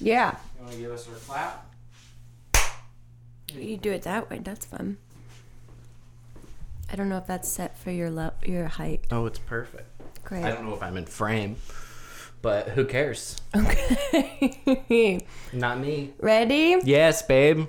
Yeah. You want to give us our clap? You do it that way. That's fun. I don't know if that's set for your lo- your height. Oh, it's perfect. Great. I don't know if I'm in frame, but who cares? Okay. Not me. ready? Yes, babe.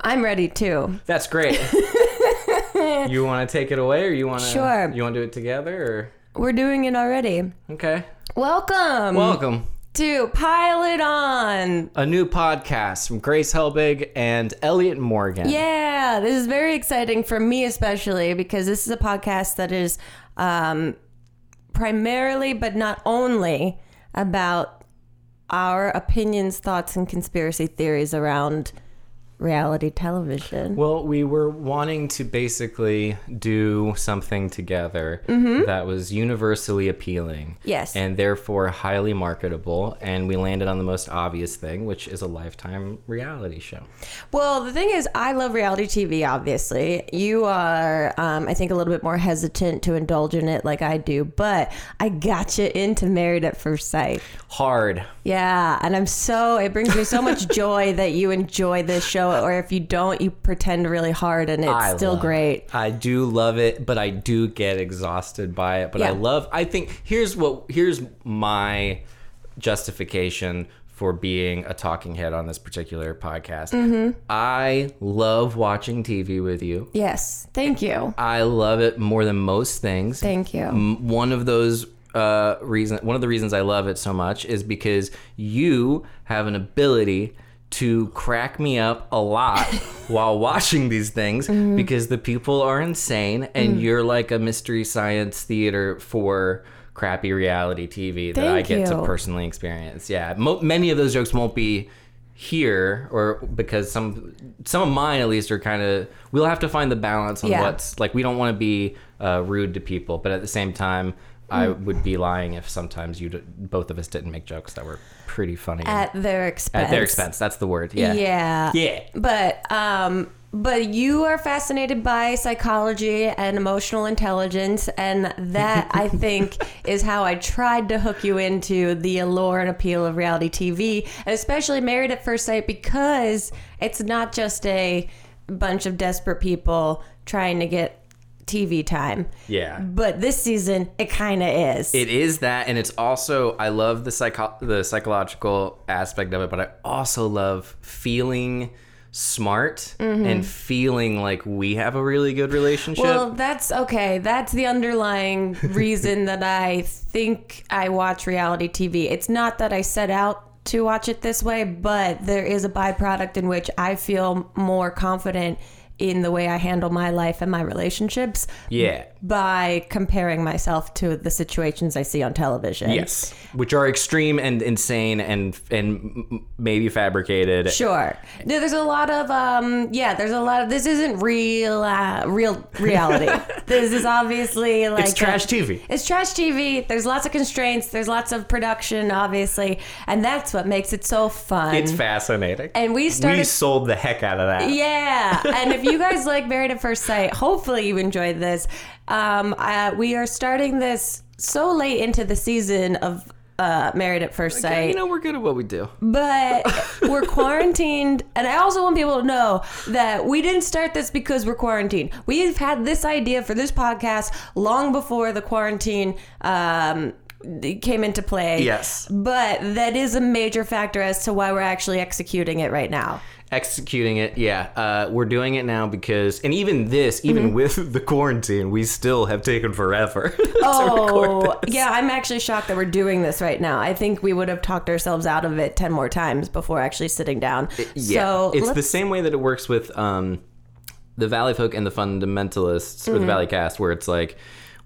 I'm ready too. That's great. you want to take it away, or you want to? Sure. You want to do it together, We're doing it already. okay? Welcome Welcome. To Pile It On. A new podcast from Grace Helbig and Elliott Morgan. Yeah, this is very exciting for me, especially because this is a podcast that is um, primarily, but not only, about our opinions, thoughts, and conspiracy theories around reality television. Well, we were wanting to basically do something together that was universally appealing. Yes. And therefore highly marketable. And we landed on the most obvious thing, which is a lifetime reality show. Well, the thing is, I love reality TV, obviously. You are, um, I think, a little bit more hesitant to indulge in it like I do, but I got you into Married at First Sight. Hard. Yeah, and I'm so, it brings me so much joy that you enjoy this show, or if you don't, you pretend really hard and it's I still great. it. I do love it, but I do get exhausted by it. But I love I think here's what here's my justification for being a talking head on this particular podcast. Mm-hmm. I love watching TV with you. Yes, thank you. I love it more than most things. Thank you. One of those uh, reason, one of the reasons I love it so much is because you have an ability to crack me up a lot while watching these things Mm-hmm. because the people are insane and Mm. you're like a mystery science theater for crappy reality TV that I Thank get to personally experience. Yeah, Mo- many of those jokes won't be here or because some some of mine at least are kind of we'll have to find the balance on Yeah. what's like we don't want to be uh, rude to people but at the same time i Mm. would be lying if sometimes you both of us didn't make jokes that were pretty funny At their expense. At their expense that's the word yeah Yeah. Yeah. But um but you are fascinated by psychology and emotional intelligence and that I think is how I tried to hook you into the allure and appeal of reality TV, especially Married at First Sight because it's not just a bunch of desperate people trying to get TV time. yeah But this season it kind of is. it is that and it's also i love the psycho the psychological aspect of it but i also love feeling smart Mm-hmm. and feeling like we have a really good relationship Well, that's okay. That's the underlying reason that I think I watch reality TV. It's not that I set out to watch it this way, but there is a byproduct in which I feel more confident in the way I handle my life and my relationships. Yeah by comparing myself to the situations I see on television. Yes, which are extreme and insane and and maybe fabricated. Sure. No, There's a lot of um yeah, there's a lot of this isn't real uh, real reality. this is obviously like It's trash a- TV. It's trash TV. There's lots of constraints, there's lots of production obviously, and that's what makes it so fun. It's fascinating. and we started we sold the heck out of that. yeah, and if you guys like Married at First Sight, hopefully you enjoyed this. Um, uh, we are starting this so late into the season of uh, Married at First Sight You know, we're good at what we do. but we're quarantined and i also want people to know that we didn't start this because we're quarantined we've had this idea for this podcast long before the quarantine um, came into play Yes. but that is a major factor as to why we're actually executing it right now Executing it, yeah. Uh, we're doing it now because, and even this, even Mm-hmm. with the quarantine, we still have taken forever to record Oh, this. yeah, I'm actually shocked that we're doing this right now. I think we would have talked ourselves out of it 10 more times before actually sitting down. Yeah, so it's the same way that it works with um, the Valley Folk and the Fundamentalists Mm-hmm. or the Valley Cast, where it's like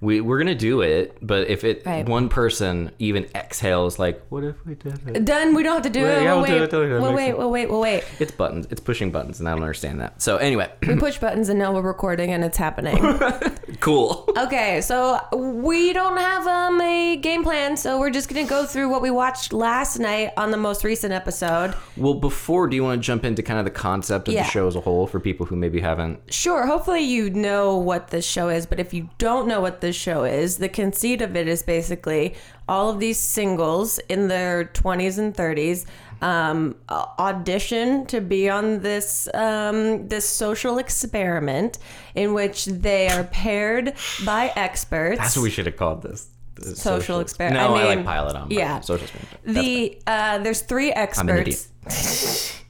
we we're gonna do it, but if it Right. one person even exhales, like, what if we did it? Done. We don't have to do it. yeah, We'll wait. it, do it, We'll wait. sense. We'll wait. We'll wait. It's buttons. It's pushing buttons, and I don't understand that. So anyway, We push buttons and now we're recording and it's happening. cool. okay, so we don't have um, a game plan, so we're just gonna go through what we watched last night on the most recent episode. Well, before, do you want to jump into kind of the concept of Yeah. the show as a whole for people who maybe haven't? Sure, hopefully you know what this show is, but if you don't know what this show is, the conceit of it is basically all of these singles in their 20s and 30s um, audition to be on this um, this social experiment in which they are paired by experts. That's what we should have called this. The Social experiment. No, I I, like mean, it on. yeah. Social experiment. That's the uh, there's three experts.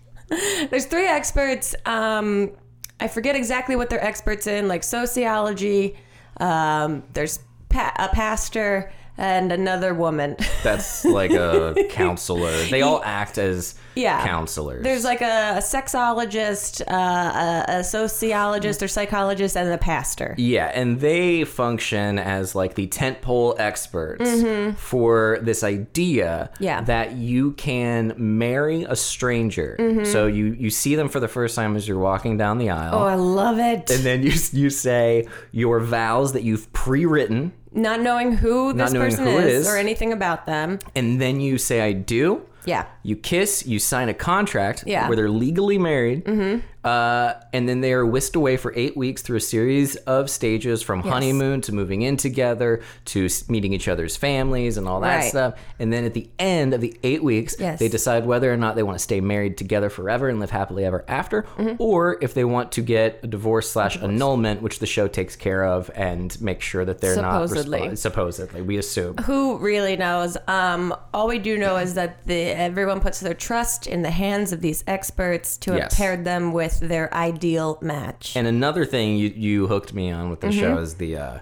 there's three experts. Um, I forget exactly what they're experts in, like sociology. Um, there's pa- a pastor and another woman. That's like a counselor. They all act as Yeah. counselors. There's like a, a sexologist, uh, a, a sociologist or psychologist, and a pastor. Yeah, and they function as like the tentpole experts for this idea Mm-hmm. Yeah. that you can marry a stranger. Mm-hmm. So you you see them for the first time as you're walking down the aisle. Oh, I love it. and then you you say your vows that you've pre-written, Not knowing who this knowing person who is, is. or anything about them. and then you say I do. Yeah. You kiss, you sign a contract Yeah. where they're legally married, mm-hmm. Uh, and then they are whisked away for eight weeks through a series of stages from honeymoon to moving in together to meeting each other's families and all that Right. stuff. And then at the end of the eight weeks, Yes. they decide whether or not they want to stay married together forever and live happily ever after, Mm-hmm. or if they want to get a divorce slash annulment, which the show takes care of and make sure that they're Supposedly. not respo- supposedly. We assume. Who really knows? Um, all we do know is that the everyone puts their trust in the hands of these experts to have paired them with their ideal match. And another thing you, you hooked me on with the Mm-hmm. show is the uh,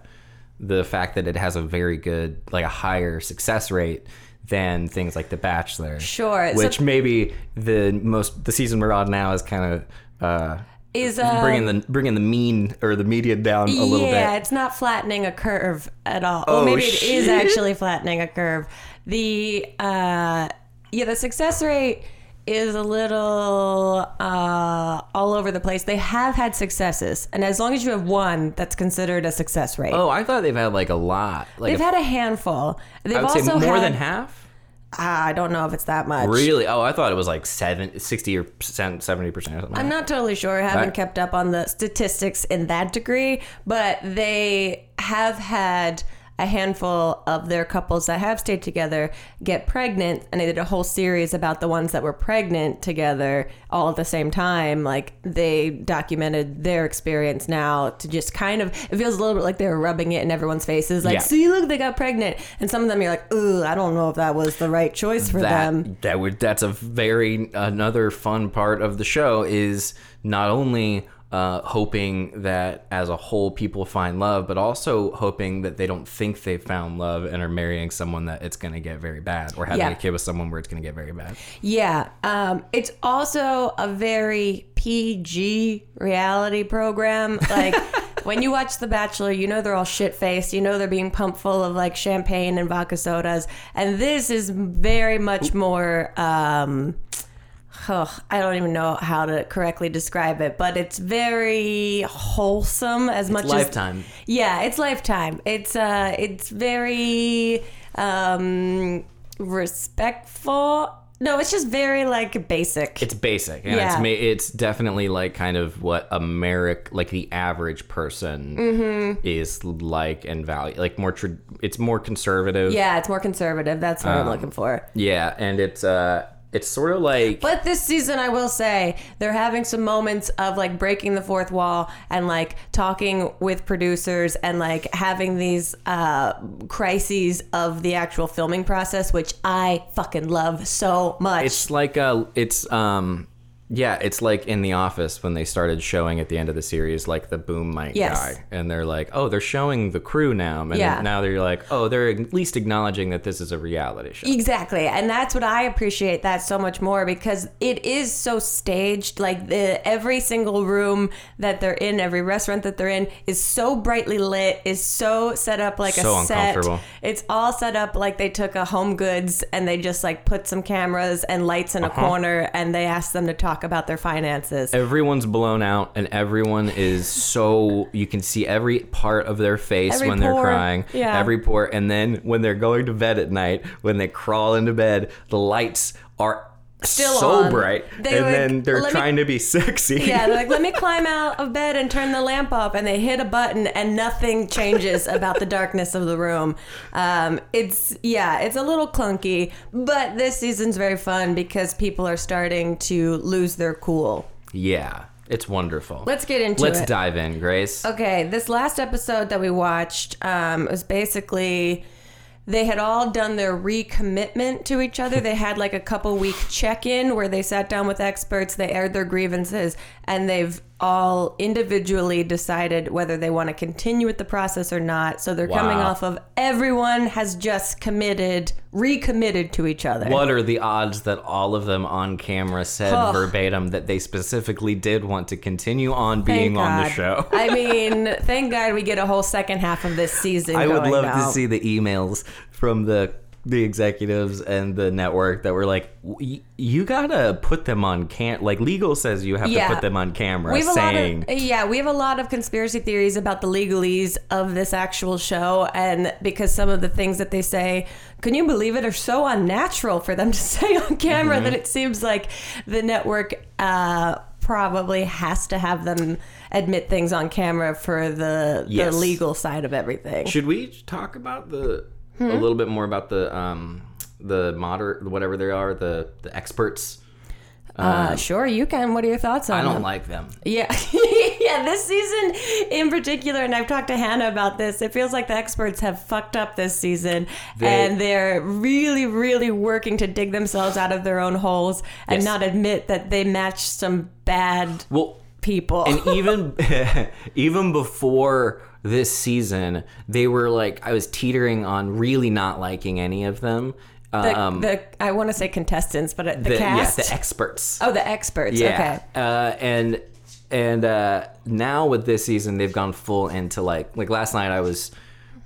the fact that it has a very good, like a higher success rate than things like The Bachelor. Sure, so- Which maybe the most the season we're on now is kind of uh, is uh, bringing the bringing the mean or the media down a little bit. yeah, it's not flattening a curve at all. Oh, Oh, maybe it is actually flattening a curve. The uh, yeah, the success rate is a little uh, all over the place. They have had successes, and as long as you have one, that's considered a success rate. Oh, I thought they've had like a lot. Like They've a- had a handful. They've I would also say more had, than half. Ah, I don't know if it's that much. Really? Oh, I thought it was like seven, 60 or seventy percent or something. I'm not totally sure. I haven't Right. kept up on the statistics in that degree, but they have had a handful of their couples that have stayed together get pregnant, and they did a whole series about the ones that were pregnant together all at the same time. Like they documented their experience now to just kind of it feels a little bit like they were rubbing it in everyone's faces. Like, Yeah. see, look, they got pregnant, and some of them you're like, ooh, I don't know if that was the right choice for that them. that would that's a very another fun part of the show is not only uh, hoping that as a whole people find love, but also hoping that they don't think they found love and are marrying someone that it's going to get very bad, or having Yeah. a kid with someone where it's going to get very bad. Yeah, um, it's also a very PG reality program. Like when you watch The Bachelor, you know they're all shit faced. You know they're being pumped full of like champagne and vodka sodas, and this is very much more. Um, oh, I don't even know how to correctly describe it, but it's very wholesome as much Lifetime. as lifetime. yeah, it's lifetime. It's uh, it's very um, respectful. No, it's just very like basic. It's basic. Yeah, Yeah. It's, it's definitely like kind of what America, like the average person Mm-hmm. is like and value. Like more, tra- it's more conservative. yeah, it's more conservative. That's what I'm looking for. Yeah, and it's uh, it's sort of like But this season, I will say, they're having some moments of like breaking the fourth wall and like talking with producers and like having these uh, crises of the actual filming process, which I fucking love so much. It's like uh it's um yeah, it's like in the office when they started showing at the end of the series like the boom mic Yes. guy. And they're like, Oh, they're showing the crew now. And Yeah. now they're like, Oh, they're at least acknowledging that this is a reality show. Exactly. And that's what I appreciate that so much more because it is so staged. Like the every single room that they're in, every restaurant that they're in is so brightly lit, is so set up like So a set. uncomfortable. It's all set up like they took a home goods and they just like put some cameras and lights in a Uh-huh. corner and they asked them to talk about their finances. Everyone's blown out and everyone is so you can see every part of their face Every when they're crying. Yeah. Every pore. And then when they're going to bed at night, when they crawl into bed, the lights are Still so on. bright, They and like, then they're "Let me- trying to be sexy. Yeah, they're like, let me climb out of bed and turn the lamp off. And they hit a button and nothing changes about the darkness of the room. Um, it's, yeah, it's a little clunky, but this season's very fun because people are starting to lose their cool. yeah, it's wonderful. Let's get into Let's it. dive in, Grace. Okay, this last episode that we watched um, was basically they had all done their recommitment to each other. They had like a couple week check in where they sat down with experts, they aired their grievances, and they've all individually decided whether they want to continue with the process or not. So they're coming off of everyone has just committed, recommitted to each other. What are the odds that all of them on camera said Ugh. verbatim that they specifically did want to continue on being on the show? I mean, thank God we get a whole second half of this season. I would love to see the emails from the the executives and the network that were like, "You gotta put them on cam. Like legal says, you have Yeah. to put them on camera." We have saying, a lot of yeah, we have a lot of conspiracy theories about the legalese of this actual show, and because some of the things that they say, can you believe it, are so unnatural for them to say on camera Mm-hmm. that it seems like the network uh, probably has to have them admit things on camera for the Yes. the legal side of everything. Should we talk about the Hmm? a little bit more about the um the moder whatever they are the the experts? uh, sure, you can. What are your thoughts on I don't them? like them. Yeah, yeah. This season in particular, and I've talked to Hannah about this. It feels like the experts have fucked up this season, They- and they're really, really working to dig themselves out of their own holes and Yes. not admit that they matched some bad Well, people. and even even before this season, they were like I was teetering on really not liking any of them. the, Um, the I want to say contestants, but the, the- cast. yeah, the experts. oh, the experts. Yeah. Okay. Uh, and and uh, now with this season, they've gone full into like like last night I was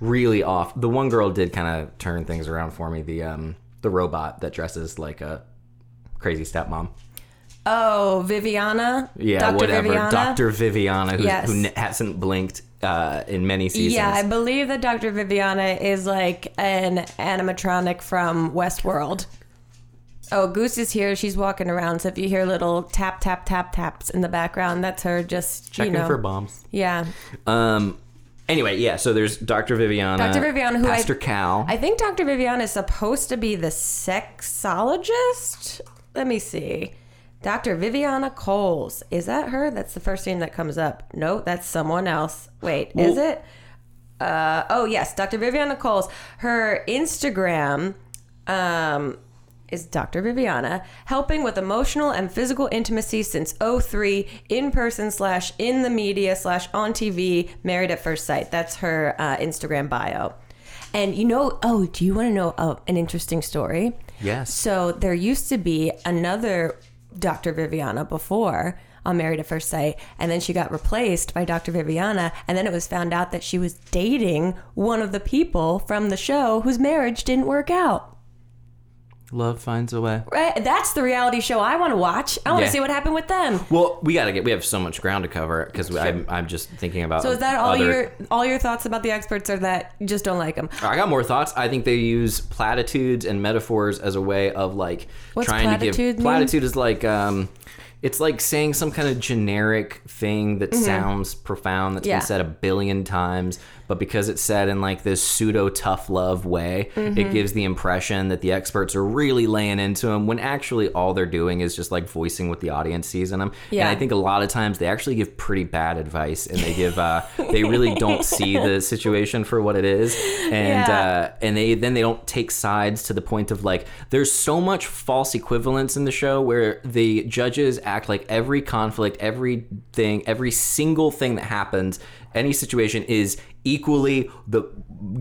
really off. The one girl did kind of turn things around for me. The um the robot that dresses like a crazy stepmom. Oh, Viviana. Yeah, Dr. whatever. Viviana? Dr. Viviana, who's, Yes. who n- hasn't blinked uh, in many seasons. Yeah, I believe that Dr. Viviana is like an animatronic from Westworld. Oh, Goose is here. She's walking around. So if you hear little tap, tap, tap, taps in the background, that's her just, Checking you know. for bombs. yeah. Um. Anyway, yeah. So there's Dr. Viviana, Dr. Viviana, who I- Pastor Cal. I think Dr. Viviana is supposed to be the sexologist. Let me see. Dr. Viviana Coles. Is that her? That's the first name that comes up. No, that's someone else. Wait, is it? Uh, oh, yes, Dr. Viviana Coles. Her Instagram um, is Dr. Viviana, helping with emotional and physical intimacy since 03, in person slash in the media slash on TV, married at first sight. That's her uh, Instagram bio. And you know, oh, do you want to know uh, an interesting story? Yes. So there used to be another Dr. Viviana before on Married at First Sight, and then she got replaced by Dr. Viviana, and then it was found out that she was dating one of the people from the show whose marriage didn't work out. Love finds a way. Right? That's the reality show I want to watch. I want to Yeah. see what happened with them. Well, we gotta get. We have so much ground to cover because I'm, I'm just thinking about. So is that all other- your all your thoughts about the experts, or that you just don't like them? I got more thoughts. I think they use platitudes and metaphors as a way of like What's trying to give. mean? Platitude is like um, it's like saying some kind of generic thing that sounds profound that's Mm-hmm. Yeah. been said a billion times, but because it's said in like this pseudo tough love way, Mm-hmm. it gives the impression that the experts are really laying into them when actually all they're doing is just like voicing what the audience sees in them. Yeah. And I think a lot of times they actually give pretty bad advice and they give uh, they really don't see the situation for what it is and Yeah. uh, and they then they don't take sides to the point of like there's so much false equivalence in the show where the judges act like every conflict everything every single thing that happens any situation is equally the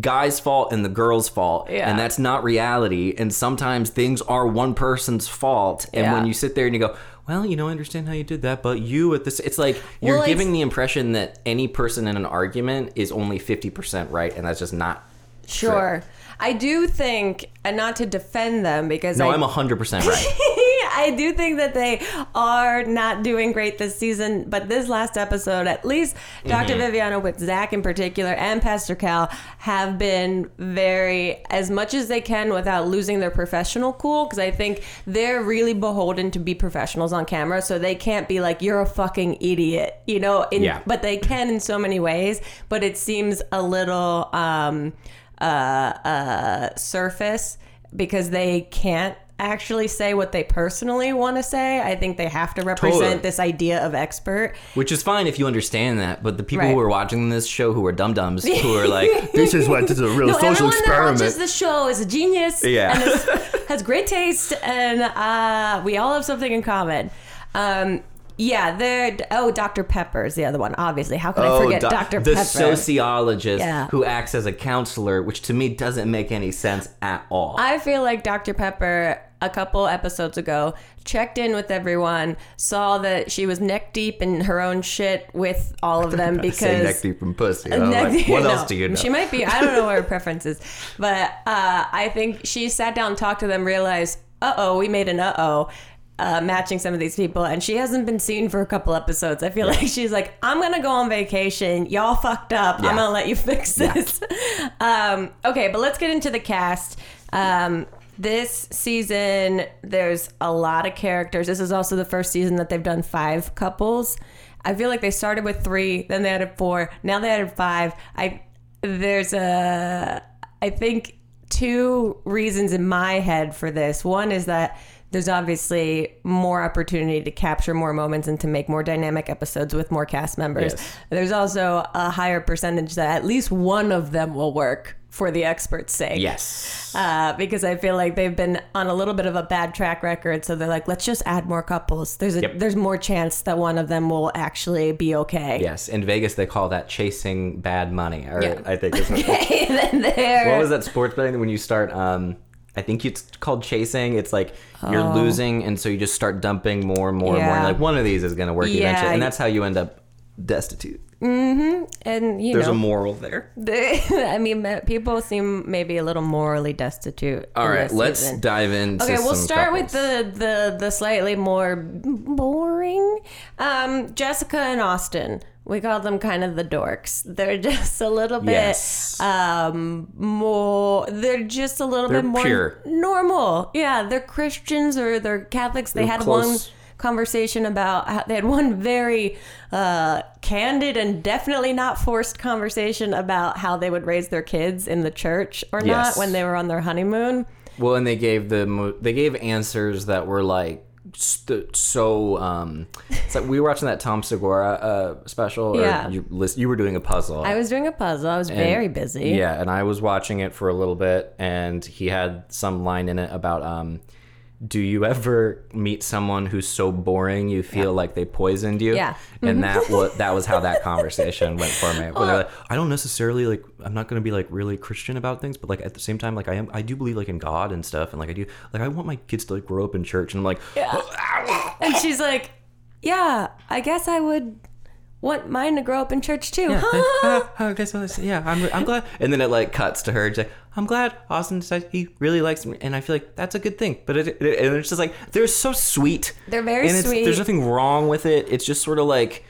guy's fault and the girl's fault Yeah. and that's not reality and sometimes things are one person's fault and Yeah. when you sit there and you go well, you know, I understand how you did that, but you at this, it's like you're Well, giving the impression that any person in an argument is only 50% right, and that's just not Sure. I do think, and not to defend them because No, I, I'm 100% right. I do think that they are not doing great this season, but this last episode, at least doctor Mm-hmm. Viviana with Zach in particular and Pastor Cal have been very, as much as they can without losing their professional cool, because I think they're really beholden to be professionals on camera, so they can't be like, you're a fucking idiot, you know? In, Yeah. But they can in so many ways, but it seems a little um, uh, uh, surface because they can't actually say what they personally want to say. I think they have to represent Totally. this idea of expert. Which is fine if you understand that, but the people Right. who are watching this show who are dum dums who are like, this is what this is a real No, social everyone that experiment. watches the show is a genius. Yeah. and is, has great taste, and uh, we all have something in common. Um, yeah, they're oh, Dr. Pepper is the other one. Obviously, how can I forget doc- Dr. Oh, the Pepper? sociologist Yeah. who acts as a counselor, which to me doesn't make any sense at all. I feel like Dr. Pepper a couple episodes ago checked in with everyone, saw that she was neck deep in her own shit with all of them because Say neck deep in pussy. Neck like, deep- what no, else do you know? She might be. I don't know what her preference is, but uh, I think she sat down, talked to them, realized, uh oh, we made an uh oh. Uh, matching some of these people, and she hasn't been seen for a couple episodes. I feel like she's like, I'm gonna go on vacation. Y'all fucked up. Yeah. I'm gonna let you fix this. um, okay, but let's get into the cast. Um, this season, there's a lot of characters. This is also the first season that they've done five couples. I feel like they started with three, then they added four, now they added five. I there's a I think two reasons in my head for this. One is that there's obviously more opportunity to capture more moments and to make more dynamic episodes with more cast members. Yes. There's also a higher percentage that at least one of them will work for the experts' sake. yes. Uh, because I feel like they've been on a little bit of a bad track record, so they're like, let's just add more couples. There's a, Yep. there's more chance that one of them will actually be okay. Yes. In Vegas, they call that chasing bad money. Or Yeah. I think it's there, what was that sports betting when you start um I think it's called chasing. It's like you're losing, and so you just start dumping more and more and more. Oh. And like one of these is going to work Yeah. eventually, and that's how you end up destitute. Mm-hmm. And you There's know, a moral there. I mean, people seem maybe a little morally destitute. All in right, let's season. dive into. Okay, we'll start couples. with the, the the slightly more boring. Um, Jessica and Austin. We call them kind of the dorks. They're just a little bit Yes. um more they're just a little They're bit more pure. normal. Yeah, they're Christians or they're Catholics. They They're had close. one conversation about how they had one very uh, candid and definitely not forced conversation about how they would raise their kids in the church or not when they were on their honeymoon. Well, and they gave the they gave answers that were like st- so. Um, it's like we were watching that Tom Segura uh, special. Or Yeah. you list, you were doing a puzzle. I was doing a puzzle. I was And- very busy. Yeah, and I was watching it for a little bit, and he had some line in it about, um, "Do you ever meet someone who's so boring you feel like they poisoned you?" Yeah. and that mm-hmm. was that was how that conversation went for me. They're like, I don't necessarily like, I'm not going to be like really Christian about things, but like at the same time, like I am, I do believe like in God and stuff, and like I do, like I want my kids to like grow up in church, and I'm like, And she's like, Yeah, I guess I would want mine to grow up in church too. Ah, ah, okay, so it's- yeah, I'm, I'm glad. And then it like cuts to her. It's like, I'm glad Austin decides he really likes me, and I feel like that's a good thing. But it, it and it's just like they're so sweet. They're very and it's, sweet. There's nothing wrong with it. It's just sort of like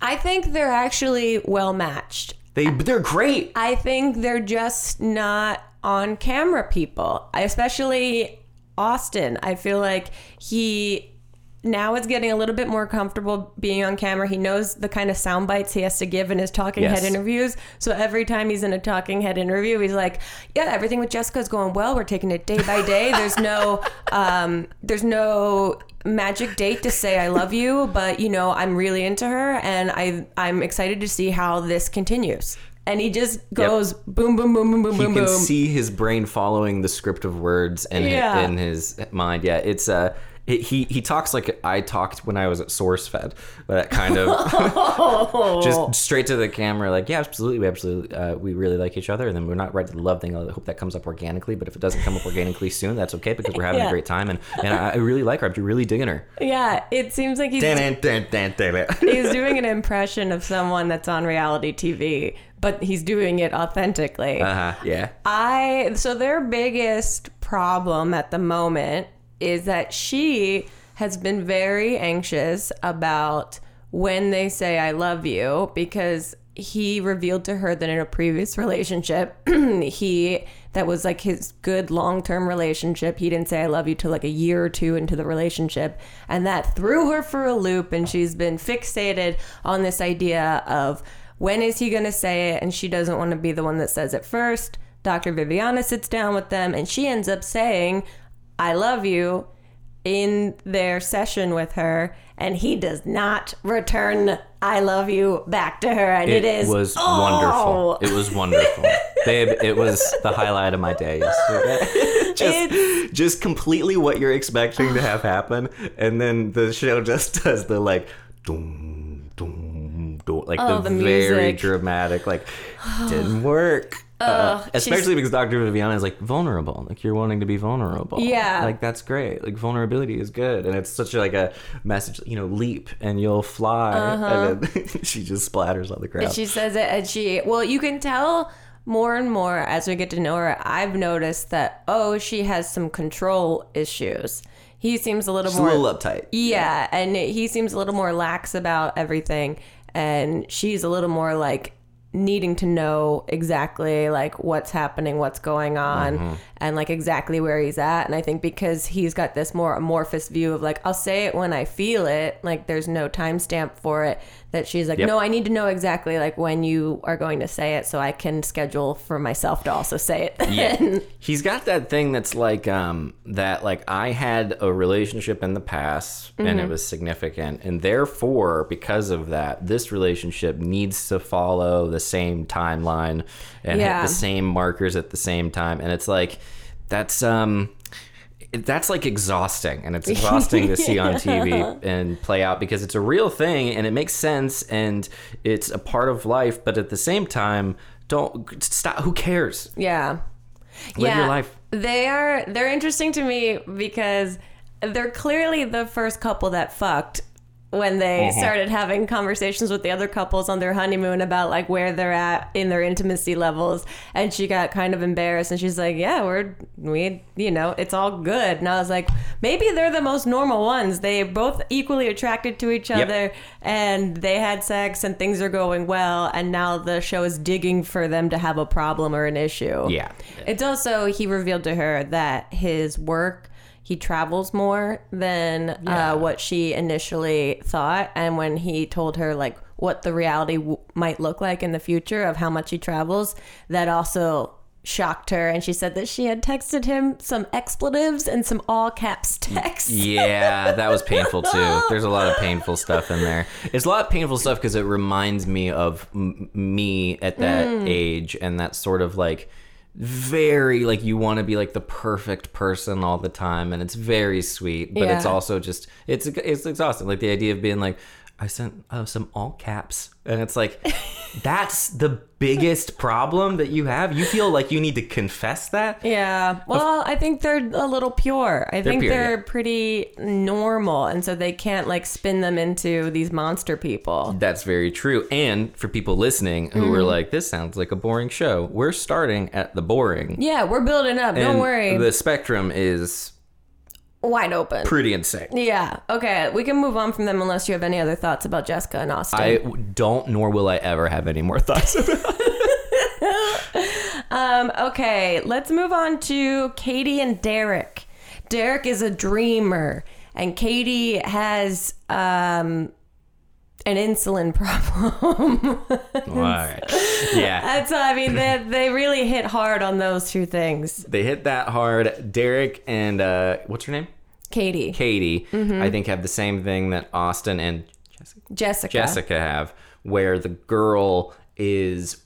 I think they're actually well matched. they they're great. I think they're just not on camera people, especially Austin. I feel like he now is getting a little bit more comfortable being on camera. He knows the kind of sound bites he has to give in his talking Yes. head interviews. So every time he's in a talking head interview, he's like, "Yeah, everything with Jessica's going well. We're taking it day by day. There's no, um, there's no." magic date to say I love you, but you know, I'm really into her and I I'm excited to see how this continues. And he just goes boom boom boom boom boom He boom can boom. see his brain following the script of words and Yeah. in his mind. Yeah, it's uh. It, he he talks like I talked when I was at SourceFed, that kind of just straight to the camera, like yeah, absolutely, we absolutely uh, we really like each other, and then we're not right to the love thing. I hope that comes up organically, but if it doesn't come up organically soon, that's okay because we're having Yeah. a great time, and and I, I really like her. I'm really digging her. Yeah, it seems like he's he's doing an impression of someone that's on reality TV, but he's doing it authentically. Uh huh. Yeah. I so their biggest problem at the moment is that she has been very anxious about when they say I love you because he revealed to her that in a previous relationship he that was like his good long-term relationship he didn't say i love you till like a year or two into the relationship. And that threw her for a loop and she's been fixated on this idea of when is he going to say it? And she doesn't want to be the one that says it first. Dr viviana sits down with them and she ends up saying i love you in their session with her and he does not return I love you back to her and it is It was oh. wonderful. It was wonderful. Babe, it was the highlight of my day yesterday. just just completely what you're expecting to have happen and then the show just does the like doom doom doom like Oh, the, the very dramatic like didn't work. Uh, especially because Dr. Viviana is like vulnerable. Like you're wanting to be vulnerable. Yeah. Like that's great. Like vulnerability is good. And it's such a, like a message, you know, leap and you'll fly. And then she just splatters on the ground. And she says it, and she, well, you can tell more and more as we get to know her. I've noticed that, oh, she has some control issues. He seems a little She's a more. little uptight. yeah, and he seems a little more lax about everything. And she's a little more like needing to know exactly like what's happening, what's going on, Mm-hmm. and like exactly where he's at. And I think because he's got this more amorphous view of like, I'll say it when I feel it, like there's no timestamp for it, that she's like, Yep. no, I need to know exactly like when you are going to say it so I can schedule for myself to also say it. Yeah. He's got that thing that's like um that like I had a relationship in the past and Mm-hmm. it was significant and therefore because of that this relationship needs to follow the same timeline and Yeah. hit the same markers at the same time and it's like that's um that's like exhausting and it's exhausting to see on TV and play out because it's a real thing and it makes sense and it's a part of life but at the same time don't stop who cares Yeah. Live your life. They are they're interesting to me because they're clearly the first couple that fucked when they Uh-huh. started having conversations with the other couples on their honeymoon about like where they're at in their intimacy levels and she got kind of embarrassed and she's like yeah we're we you know it's all good and i was like maybe they're the most normal ones they both equally attracted to each Yep. other and they had sex and things are going well and now the show is digging for them to have a problem or an issue Yeah. it's also he revealed to her that his work he travels more than Yeah. uh, what she initially thought, and when he told her like what the reality w- might look like in the future of how much he travels, that also shocked her, and she said that she had texted him some expletives and some all caps text. Yeah, that was painful too. There's a lot of painful stuff in there. It's a lot of painful stuff because it reminds me of m- me at that Mm. age and that sort of like very like you want to be like the perfect person all the time and it's very sweet but it's also just it's it's exhausting. Like the idea of being like I sent uh, some all caps and it's like that's the biggest problem that you have you feel like you need to confess that Yeah. Well, I think they're a little pure. I think pure, they're yeah. pretty normal, and so they can't like spin them into these monster people. That's very true. And for people listening who were Mm-hmm. like, this sounds like a boring show, we're starting at the boring. Yeah, we're building up. Don't And worry. The spectrum is Wide open. pretty insane. Yeah. Okay. We can move on from them unless you have any other thoughts about Jessica and Austin. I don't, nor will I ever have any more thoughts about um. Okay. Let's move on to Katie and Derek. Derek is a dreamer, and Katie has um an insulin problem. Right. Yeah. That's. I mean, they they really hit hard on those two things. They hit that hard. Derek and, uh, what's her name? Katie, Katie, Mm-hmm. I think, have the same thing that Austin and Jessica. Jessica. Jessica have, where the girl is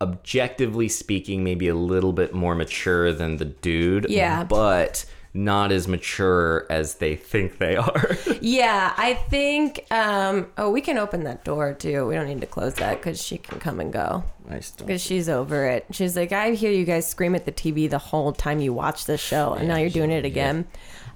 objectively speaking maybe a little bit more mature than the dude. Yeah. But not as mature as they think they are. Yeah, I think. Um. Oh, we can open that door too. We don't need to close that because she can come and go. Still Because she's over it. She's like, I hear you guys scream at the TV the whole time you watch this show, and now you're doing it again.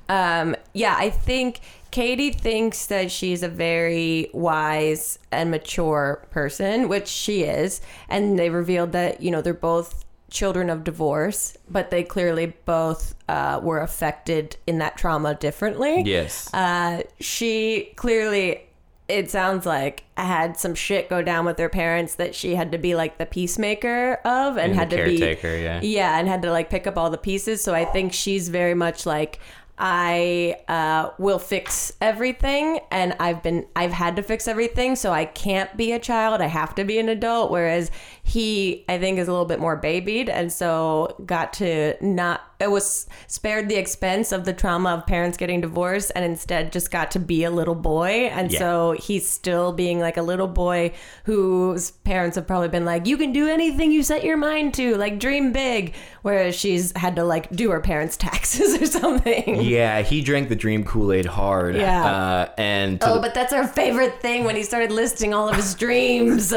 Um, yeah, I think Katie thinks that she's a very wise and mature person, which she is. And they revealed that, you know, they're both children of divorce, but they clearly both uh, were affected in that trauma differently. Yes. Uh, she clearly, it sounds like, had some shit go down with her parents that she had to be like the peacemaker of and, had to be. yeah. Yeah, and had to like pick up all the pieces. So I think she's very much like, I uh, will fix everything, and I've been I've had to fix everything, so I can't be a child. I have to be an adult. Whereas he, I think, is a little bit more babied, and so got to not. It was spared the expense of the trauma of parents getting divorced, and instead just got to be a little boy. And Yeah. so he's still being like a little boy whose parents have probably been like, "You can do anything you set your mind to, like dream big." Whereas she's had to like do her parents' taxes or something. Yeah, he drank the dream Kool Aid hard. Yeah. Uh, and Oh, the- but that's our favorite thing when he started listing all of his dreams.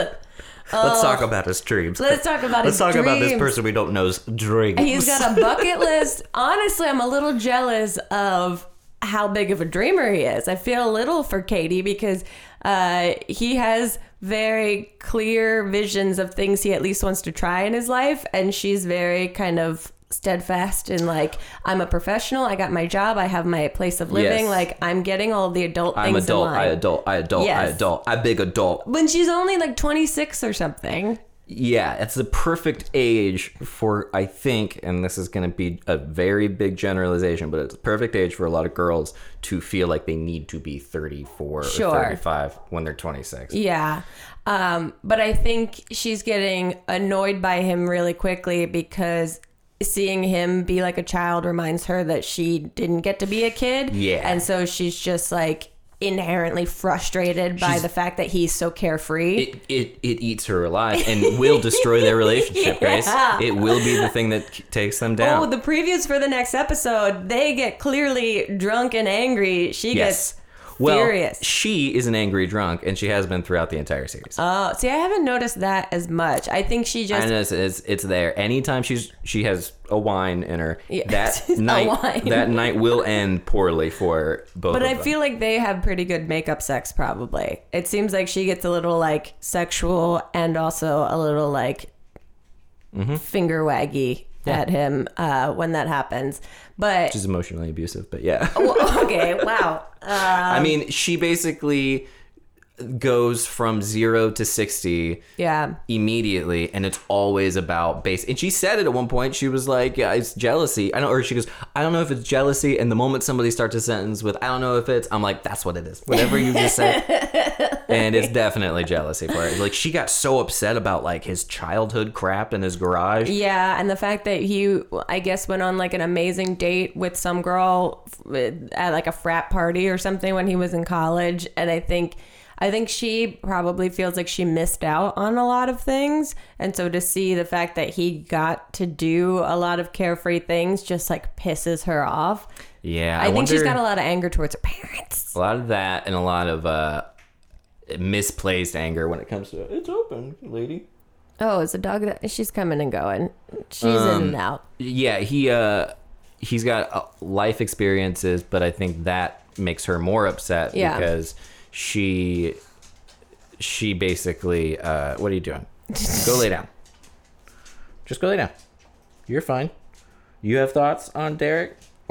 Let's talk about his dreams. Oh. Let's talk about Let's his talk about this dreams. person we don't know's dreams. He's got a bucket list. Honestly, I'm a little jealous of how big of a dreamer he is. I feel a little for Katie because uh, he has very clear visions of things he at least wants to try in his life, and she's very kind of steadfast and like I'm a professional. I got my job. I have my place of living. Yes. Like I'm getting all the adult things. I'm things adult. in I adult. I adult. I Yes. adult. I big adult. when she's only like 26 or something. Yeah, it's the perfect age for I think, and this is going to be a very big generalization, but it's a perfect age for a lot of girls to feel like they need to be 34 Sure. or 35 when they're 26. Yeah. Um, but I think she's getting annoyed by him really quickly because seeing him be like a child reminds her that she didn't get to be a kid. Yeah. And so she's just like inherently frustrated by She's- the fact that he's so carefree. It, it it eats her alive and will destroy their relationship, Grace. It will be the thing that takes them down. Oh, the previews for the next episode, they get clearly drunk and angry. She yes. gets Well, furious. she is an angry drunk, and she has been throughout the entire series. Oh, see, I haven't noticed that as much. I think she just and it's, it's, it's there. Anytime she's she has a wine in her, Yeah, that night that night will end poorly for both. But I them. feel like they have pretty good makeup sex, probably. It seems like she gets a little like sexual and also a little like Mm-hmm. finger waggy at him uh, when that happens. But she's emotionally abusive, but yeah. well, okay, wow. Uh, I mean, she basically goes from zero to sixty yeah. immediately and it's always about base. And she said it at one point. She was like yeah it's jealousy. I don't or she goes i don't know if it's jealousy. And the moment somebody starts a sentence with i don't know if it's i'm like that's what it is. Whatever you just said. And it's definitely jealousy for her. Like she got so upset about like his childhood crap in his garage. Yeah, and the fact that he, I guess, went on like an amazing date with some girl at like a frat party or something when he was in college, and I think, I think she probably feels like she missed out on a lot of things, and so to see the fact that he got to do a lot of carefree things just like pisses her off. yeah I, think she's got a lot of anger towards her parents. a lot of that and a lot of uh misplaced anger when it comes to it's open lady Oh, it's a dog that she's coming and going? She's in Um, and out. yeah he uh he's got uh, life experiences but i think that makes her more upset Yeah. because she she basically uh what are you doing? Go lay down. Just go lay down. You're fine. You have thoughts on derek?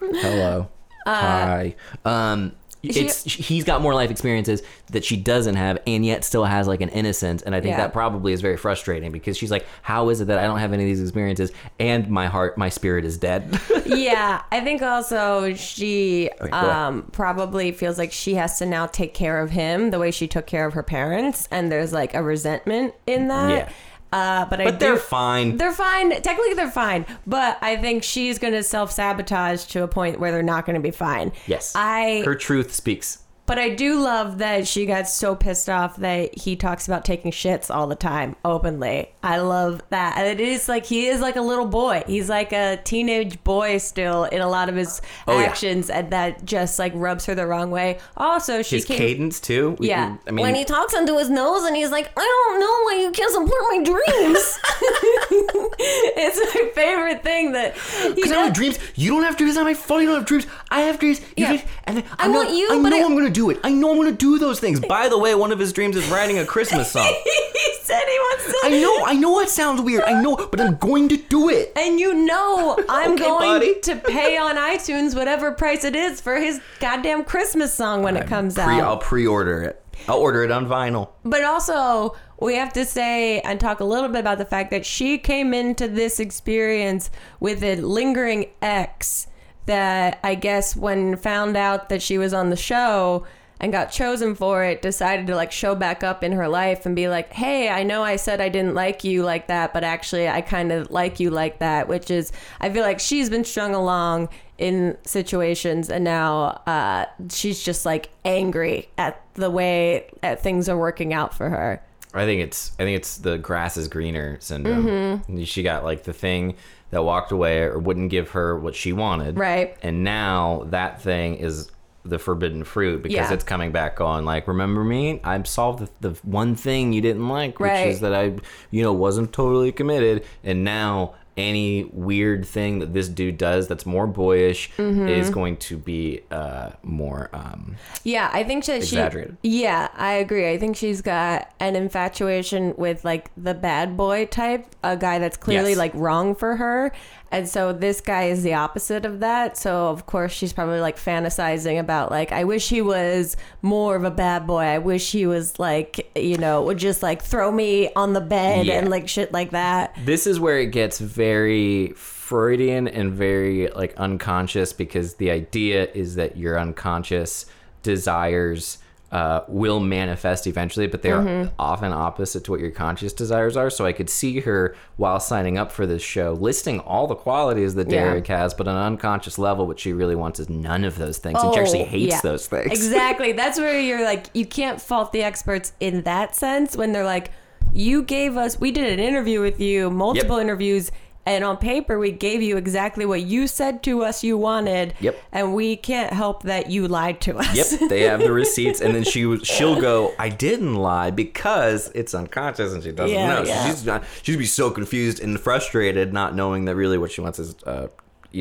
Hello. Hi. Um it's he's got more life experiences that she doesn't have and yet still has like an innocence and i think Yeah. that probably is very frustrating because she's like how is it that i don't have any of these experiences and my heart my spirit is dead yeah, I think also she ahead. um, probably feels like she has to now take care of him the way she took care of her parents, and there's like a resentment in that. Yeah. Uh, but I but they're do- fine They're fine. Technically, they're fine. But I think she's going to self sabotage to a point where they're not going to be fine. yes I her truth speaks but I do love that she got so pissed off that he talks about taking shits all the time openly. I love that. And it is like he is like a little boy. He's like a teenage boy still in a lot of his Oh, yeah. actions, and that just like rubs her the wrong way. Also, she his came. cadence too We- yeah, i mean when he talks into his nose and he's like, "I don't know why you can't support my dreams." it's my favorite thing that Because I don't have dreams. You don't have dreams. It's not my fault. You don't have dreams. I have dreams. You Yeah. just- and then I I, know, want you, I but know I- I'm going to do it. I know I'm going to do those things. By the way, one of his dreams is writing a Christmas song. he said he wants to. I know, I know it sounds weird. I know, but I'm going to do it. And you know I'm Okay, going buddy. to pay on iTunes whatever price it is for his goddamn Christmas song when it comes Pre- out. I'll pre-order it. I'll order it on vinyl. But also, we have to say and talk a little bit about the fact that she came into this experience with a lingering ex that I guess when found out that she was on the show and got chosen for it, decided to like show back up in her life and be like, hey, I know I said I didn't like you like that, but actually I kind of like you like that, which is, I feel like she's been strung along in situations and now uh, she's just like angry at the way that things are working out for her. I think it's I think it's the grass is greener syndrome. Mm-hmm. She got like the thing that walked away or wouldn't give her what she wanted. Right. And now that thing is the forbidden fruit because Yeah. it's coming back on like remember me i solved the, the one thing you didn't like which Right. is that i you know wasn't totally committed and now any weird thing that this dude does that's more boyish Mm-hmm. is going to be uh more um Yeah, I think that Exaggerated. she. Yeah, I agree. I think she's got an infatuation with like the bad boy type, a guy that's clearly Yes. like wrong for her, and so this guy is the opposite of that. So of course she's probably like fantasizing about like, I wish he was more of a bad boy. I wish he was like, you know, would just like throw me on the bed Yeah. and like shit like that. this is where it gets very freudian and very like unconscious because the idea is that your unconscious desires uh, will manifest eventually but they're Mm-hmm. often opposite to what your conscious desires are so i could see her while signing up for this show listing all the qualities that Yeah. derek has but on an unconscious level what she really wants is none of those things and she Oh, actually hates yeah. those things Exactly. That's where you're like, you can't fault the experts in that sense when they're like, you gave us, we did an interview with you, multiple Yep. interviews, and on paper we gave you exactly what you said to us you wanted. Yep. And we can't help that you lied to us. Yep, they have the receipts, and then she she'll go, "I didn't lie because it's unconscious, and she doesn't Yeah, know." So yeah. she's not, she'd be so confused and frustrated, not knowing that really what she wants is uh,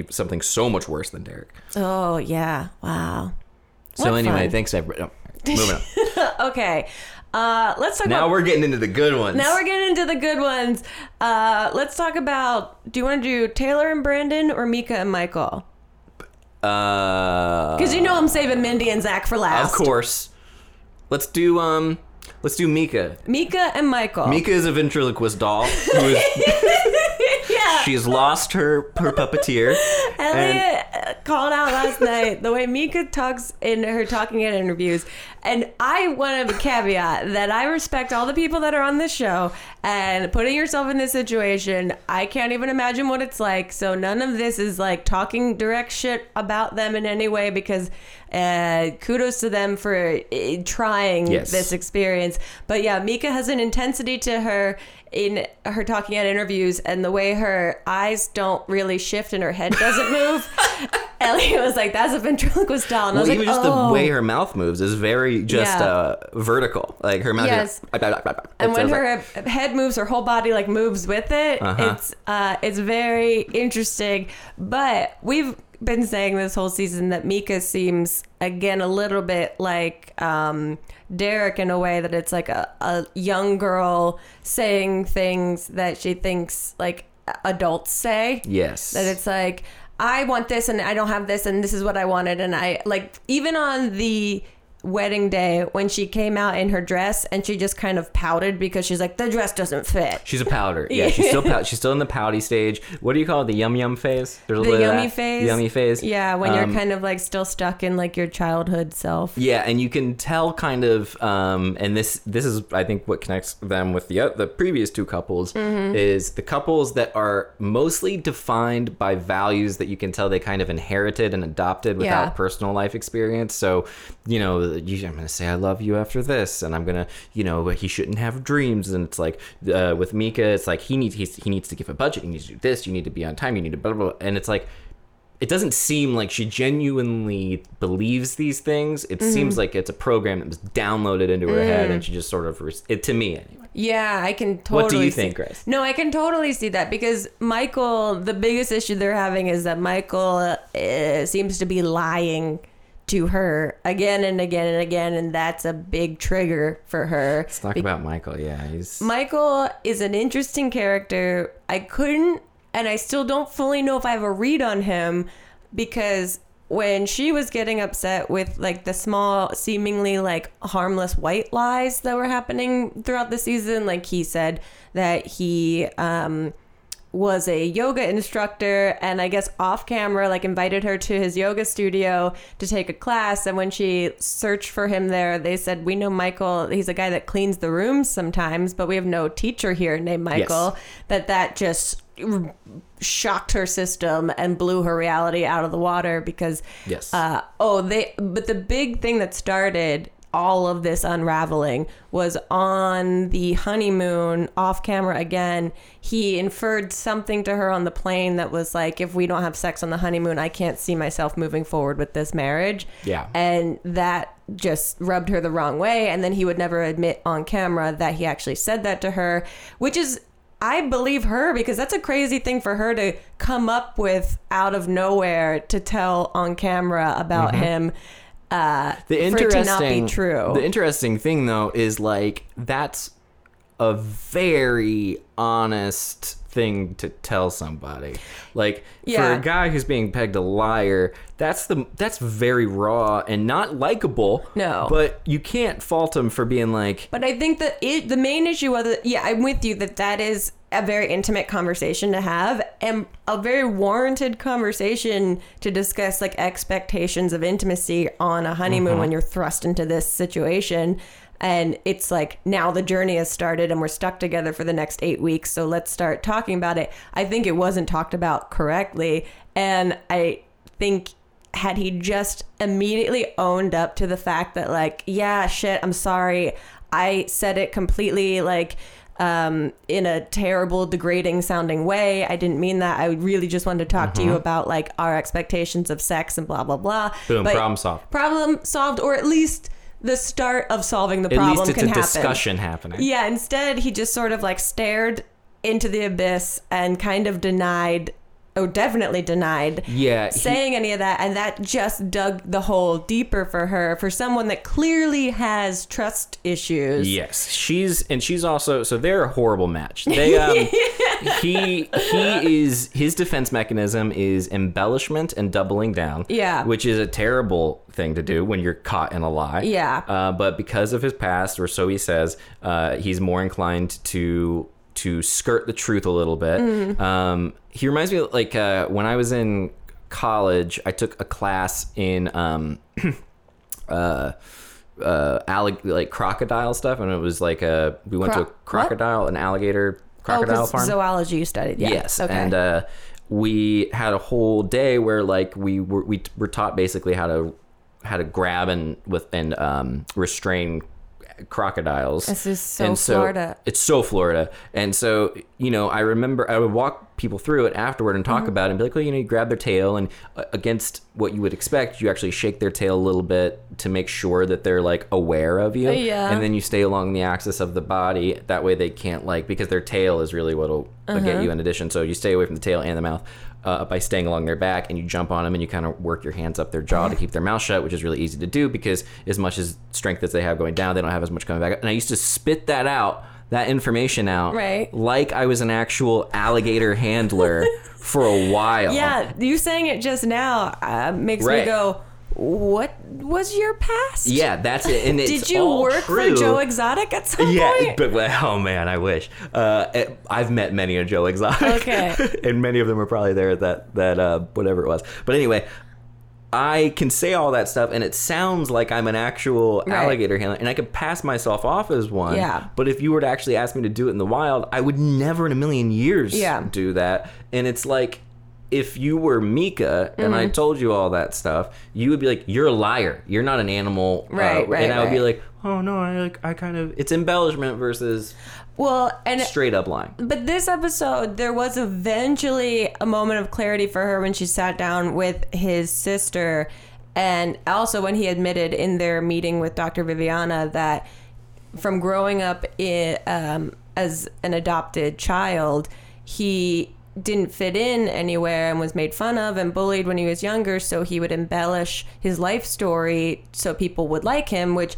something so much worse than Derek. Oh, yeah. Wow. So What anyway, fun. thanks. Everybody. Oh, moving on. Okay. Uh, let's talk now about. we're getting into the good ones. Now we're getting into the good ones. Uh, let's talk about. Do you want to do Taylor and Brandon or Mika and Michael? uh, Because you know I'm saving Mindy and Zach for last. of course. Let's do um. Let's do Mika. Mika and Michael. Mika is a ventriloquist doll who is yeah. she's lost her her puppeteer. and- Elliott uh, called out last night the way Mika talks in her talking at interviews. And I want to caveat that I respect all the people that are on this show and putting yourself in this situation. I can't even imagine what it's like. So none of this is like talking direct shit about them in any way because uh, kudos to them for uh, trying Yes. this experience. But yeah, Mika has an intensity to her in her talking at interviews and the way her eyes don't really shift and her head doesn't move. Elliott was like, "That's a ventriloquist doll," and I Well, was even like, just "Oh." the way her mouth moves is very just Yeah. uh, vertical. Like her mouth. Yes. Is, and when her head moves, her whole body like moves with it. Uh-huh. It's uh, it's very interesting. But we've been saying this whole season that Mika seems again a little bit like um, Derek in a way that it's like a, a young girl saying things that she thinks like adults say. yes. That it's like, I want this and I don't have this and this is what I wanted. And I like, even on the wedding day when she came out in her dress and she just kind of pouted because she's like, the dress doesn't fit. She's a powder. Yeah, she's still pout- she's still in the pouty stage. What do you call it? The yum yum phase? There's a The little bit of yummy phase. Yummy phase. Yeah, when Um, you're kind of like still stuck in like your childhood self. Yeah, and you can tell kind of, um, and this this is I think what connects them with the oth- the previous two couples Mm-hmm. is the couples that are mostly defined by values that you can tell they kind of inherited and adopted without Yeah. personal life experience. So, you know, I'm gonna say I love you after this, and I'm gonna, you know, he shouldn't have dreams, and it's like uh, with Mika, it's like he needs he's, he needs to give a budget, he needs to do this, you need to be on time, you need to blah blah, blah. and it's like it doesn't seem like she genuinely believes these things. It Mm-hmm. seems like it's a program that was downloaded into her head, and she just sort of re- it to me anyway. Yeah, I can totally. What do you see- think, Grace? No, I can totally see that because Michael, the biggest issue they're having is that Michael uh, seems to be lying to her again and again and again, and that's a big trigger for her. Let's talk about Michael. Yeah, he's Michael is an interesting character. I couldn't, and I still don't fully know if I have a read on him because when she was getting upset with like the small, seemingly like harmless white lies that were happening throughout the season, like he said that he, um, was a yoga instructor and I guess off camera like invited her to his yoga studio to take a class and when she searched for him there they said we know Michael he's a guy that cleans the rooms sometimes but we have no teacher here named Michael Yes. that that just shocked her system and blew her reality out of the water because Yes. uh, oh they but the big thing that started all of this unraveling was on the honeymoon off camera again. He inferred something to her on the plane that was like if we don't have sex on the honeymoon i can't see myself moving forward with this marriage. Yeah. and that just rubbed her the wrong way. And then he would never admit on camera that he actually said that to her which is I believe her because that's a crazy thing for her to come up with out of nowhere to tell on camera about mm-hmm. him uh, the interesting to not be true. The interesting thing though is like that's a very honest thing to tell somebody. Like Yeah. for a guy who's being pegged a liar, that's the that's very raw and not likable. No. But you can't fault him for being like But I think that it, the main issue of it, yeah, I'm with you that that is a very intimate conversation to have and a very warranted conversation to discuss like expectations of intimacy on a honeymoon mm-hmm. when you're thrust into this situation. And it's like now the journey has started and we're stuck together for the next eight weeks. So let's start talking about it. I think it wasn't talked about correctly. And I think had he just immediately owned up to the fact that like yeah shit i'm sorry i said it completely like um in a terrible degrading sounding way i didn't mean that i really just wanted to talk to you about like our expectations of sex and blah blah blah Mm-hmm. Boom, But problem solved. problem solved or at least the start of solving the at problem least it's can a happen discussion happening. yeah, instead he just sort of like stared into the abyss and kind of denied oh definitely denied Yeah, he- saying any of that and that just dug the hole deeper for her for someone that clearly has trust issues. Yes, she's and she's also so they're a horrible match. They um he he is his defense mechanism is embellishment and doubling down. Yeah. which is a terrible thing to do when you're caught in a lie. Yeah. uh, but because of his past, or so he says, uh, he's more inclined to to skirt the truth a little bit. Mm-hmm. Um, he reminds me of, like uh, when I was in college, I took a class in. Um, uh, uh, allig- like crocodile stuff, and it was like a we went Cro- to a crocodile, an alligator Oh, farm. zoology you studied. Yeah. Yes, Okay. and uh, we had a whole day where like we were we were taught basically how to how to grab and with and um, restrain crocodiles. This is so And Florida. It's so Florida, and so you know I remember I would walk people through it afterward and Mm-hmm. talk about it and be like, well, you know, you grab their tail and uh, against what you would expect, you actually shake their tail a little bit to make sure that they're like aware of you, Yeah. and then you stay along the axis of the body. That way they can't like because their tail is really what'll Uh-huh. get you in addition. So you stay away from the tail and the mouth. Uh, by staying along their back and you jump on them and you kind of work your hands up their jaw to keep their mouth shut, which is really easy to do because as much as strength as they have going down, they don't have as much coming back. up. And I used to spit that out, that information out, Right. like I was an actual alligator handler for a while. yeah, you saying it just now uh, makes me go, "What was your past? Yeah, that's it. And it's Did you work true. for Joe Exotic at some Yeah, point? Yeah, but oh man, I wish. Uh, I've met many a Joe Exotic. Okay. and many of them are probably there at that that uh, whatever it was. But anyway, I can say all that stuff, and it sounds like I'm an actual Right. alligator handler, and I could pass myself off as one. Yeah. But if you were to actually ask me to do it in the wild, I would never in a million years Yeah. do that. And it's like. If you were Mika and Mm-hmm. I told you all that stuff, you would be like, "You're a liar. You're not an animal." Right, Uh, right, And I would be like, "Oh no, I like, I kind of." It's embellishment versus well, and straight up lying. But this episode, there was eventually a moment of clarity for her when she sat down with his sister, and also when he admitted in their meeting with Dr. Viviana that from growing up in, um, as an adopted child, he didn't fit in anywhere and was made fun of and bullied when he was younger so he would embellish his life story so people would like him which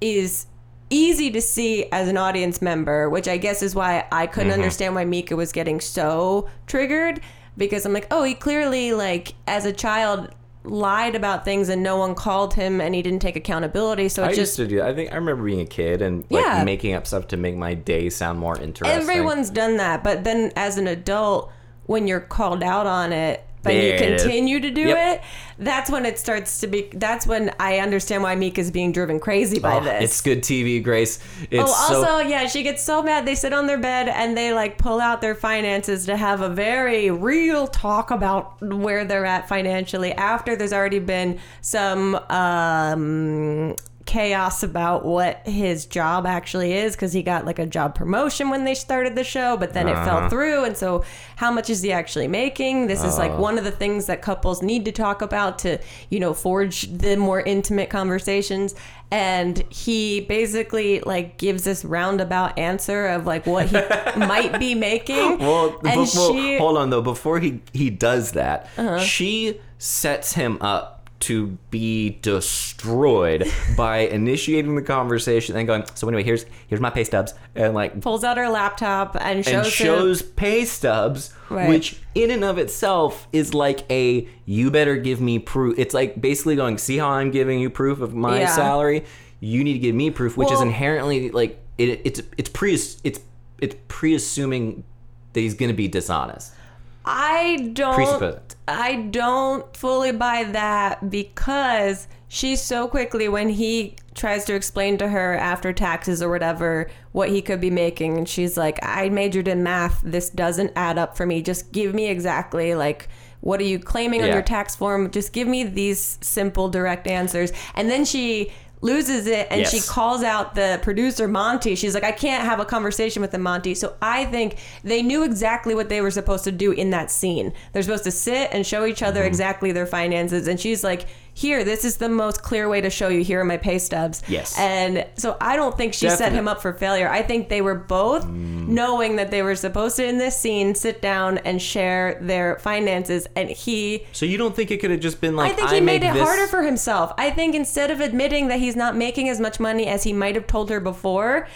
is easy to see as an audience member which i guess is why i couldn't mm-hmm. understand why mika was getting so triggered because i'm like oh he clearly like as a child lied about things and no one called him and he didn't take accountability so it I just used to do. that. I think I remember being a kid and like Yeah. making up stuff to make my day sound more interesting. Everyone's done that, but then as an adult, when you're called out on it, but you There is. continue to do Yep. it, that's when it starts to be. That's when I understand why Mika's being driven crazy by Oh, this. It's good TV, Grace. It's Oh, so also, yeah, she gets so mad. They sit on their bed and they like pull out their finances to have a very real talk about where they're at financially after there's already been some um, chaos about what his job actually is because he got like a job promotion when they started the show, but then it Uh-huh. fell through. And so, how much is he actually making? This is Oh. like one of the things that couples need to talk about to, you know, forge the more intimate conversations and he basically like gives this roundabout answer of like what he might be making Well, and she Uh-huh. hold on though. Before he he does that, she sets him up to be destroyed by initiating the conversation and going. So anyway, here's here's my pay stubs and like pulls out her laptop and shows, and shows pay stubs, Right. which in and of itself is like a you better give me proof. It's like basically going, see how I'm giving you proof of my Yeah. salary. You need to give me proof, which is inherently like it, it's it's pre it's it's pre-assuming that he's going to be dishonest. I don't. I don't fully buy that because she so quickly when he tries to explain to her after taxes or whatever what he could be making and she's like I majored in math. This doesn't add up for me. Just give me exactly like what are you claiming on your tax form? Just give me these simple direct answers. And then she loses it and she calls out the producer Monty. She's like, I can't have a conversation with the Monty. So I think they knew exactly what they were supposed to do in that scene. They're supposed to sit and show each Mm-hmm. other exactly their finances. And she's like, Here, this is the most clear way to show you. Here are my pay stubs. Yes. And so I don't think she set him up for failure. I think they were both Mm. knowing that they were supposed to in this scene sit down and share their finances. And he So you don't think it could have just been like I think he made it this- harder for himself. I think instead of admitting that he's not making as much money as he might have told her before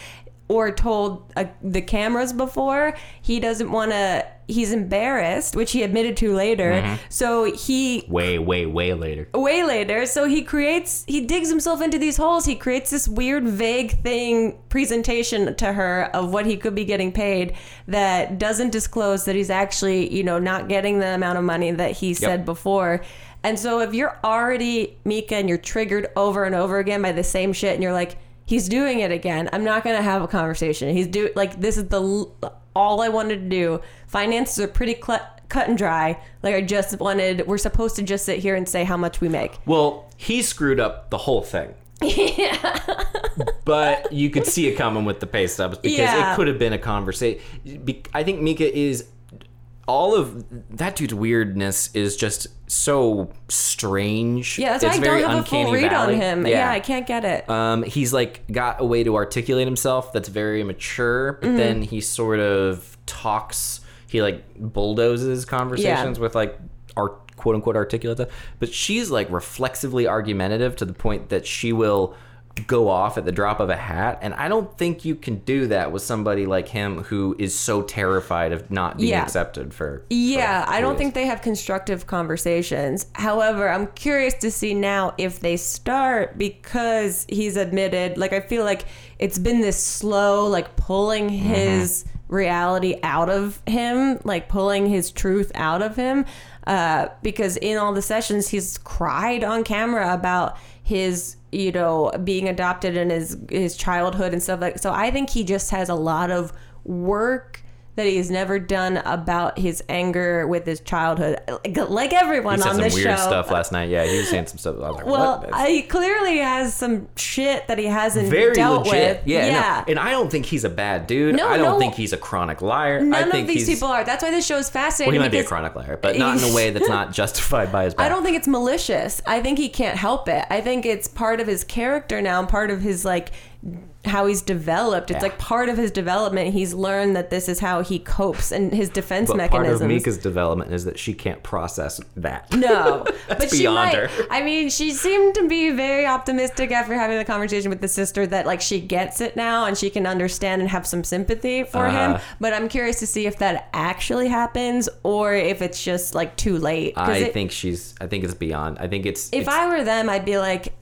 or told uh, the cameras before, he doesn't want to he's embarrassed, which he admitted to later. Mm-hmm. So he way way way later. way later. So he creates, he digs himself into these holes. He creates this weird, vague thing presentation to her of what he could be getting paid that doesn't disclose that he's actually, you know, not getting the amount of money that he said before. And so if you're already Mika and you're triggered over and over again by the same shit and you're like, he's doing it again, I'm not going to have a conversation. He's do like, this is the, l- all I wanted to do. Finances are pretty cl- cut and dry. Like I just wanted, we're supposed to just sit here and say how much we make. Well, he screwed up the whole thing. Yeah. but you could see it coming with the pay stubs because Yeah. it could have been a conversation. I think Mika is all of that dude's weirdness is just so strange. Yeah, that's it's why I very don't have a full read valley. on him. Yeah. I can't get it. Um, he's like got a way to articulate himself that's very mature, Mm-hmm. but then he sort of talks. He like bulldozes conversations with like our quote unquote articulate stuff. But she's like reflexively argumentative to the point that she will go off at the drop of a hat. And I don't think you can do that with somebody like him who is so terrified of not being Yeah. accepted for. Yeah, for I don't think they have constructive conversations. However, I'm curious to see now if they start because he's admitted, like, I feel like it's been this slow, like, pulling his reality out of him, like, pulling his truth out of him. Uh, because in all the sessions, he's cried on camera about his you know being adopted and his his childhood and stuff like so i think he just has a lot of work that he's never done about his anger with his childhood like, everyone He said on some this weird show stuff last night. Yeah, he was saying some stuff. I was like, well what? He clearly has some shit that he hasn't very dealt legit. with Yeah, no. and I don't think he's a bad dude. No, I don't no. think he's a chronic liar. I none think of these he's, people are that's why this show is fascinating. Well, he might be a chronic liar, but not in a way that's not justified by his. Bad. I don't think it's malicious. I think he can't help it. I think it's part of his character now and part of his like how he's developed. It's Yeah. like part of his development. He's learned that this is how he copes and his defense But part mechanisms. of Mika's development is that she can't process that. No, That's but she beyond might. her. I mean, she seemed to be very optimistic after having the conversation with the sister that like she gets it now and she can understand and have some sympathy for him. Uh-huh. But I'm curious to see if that actually happens or if it's just like too late. I it- think she's. I think it's beyond. I think it's. if it's, I were them, I'd be like,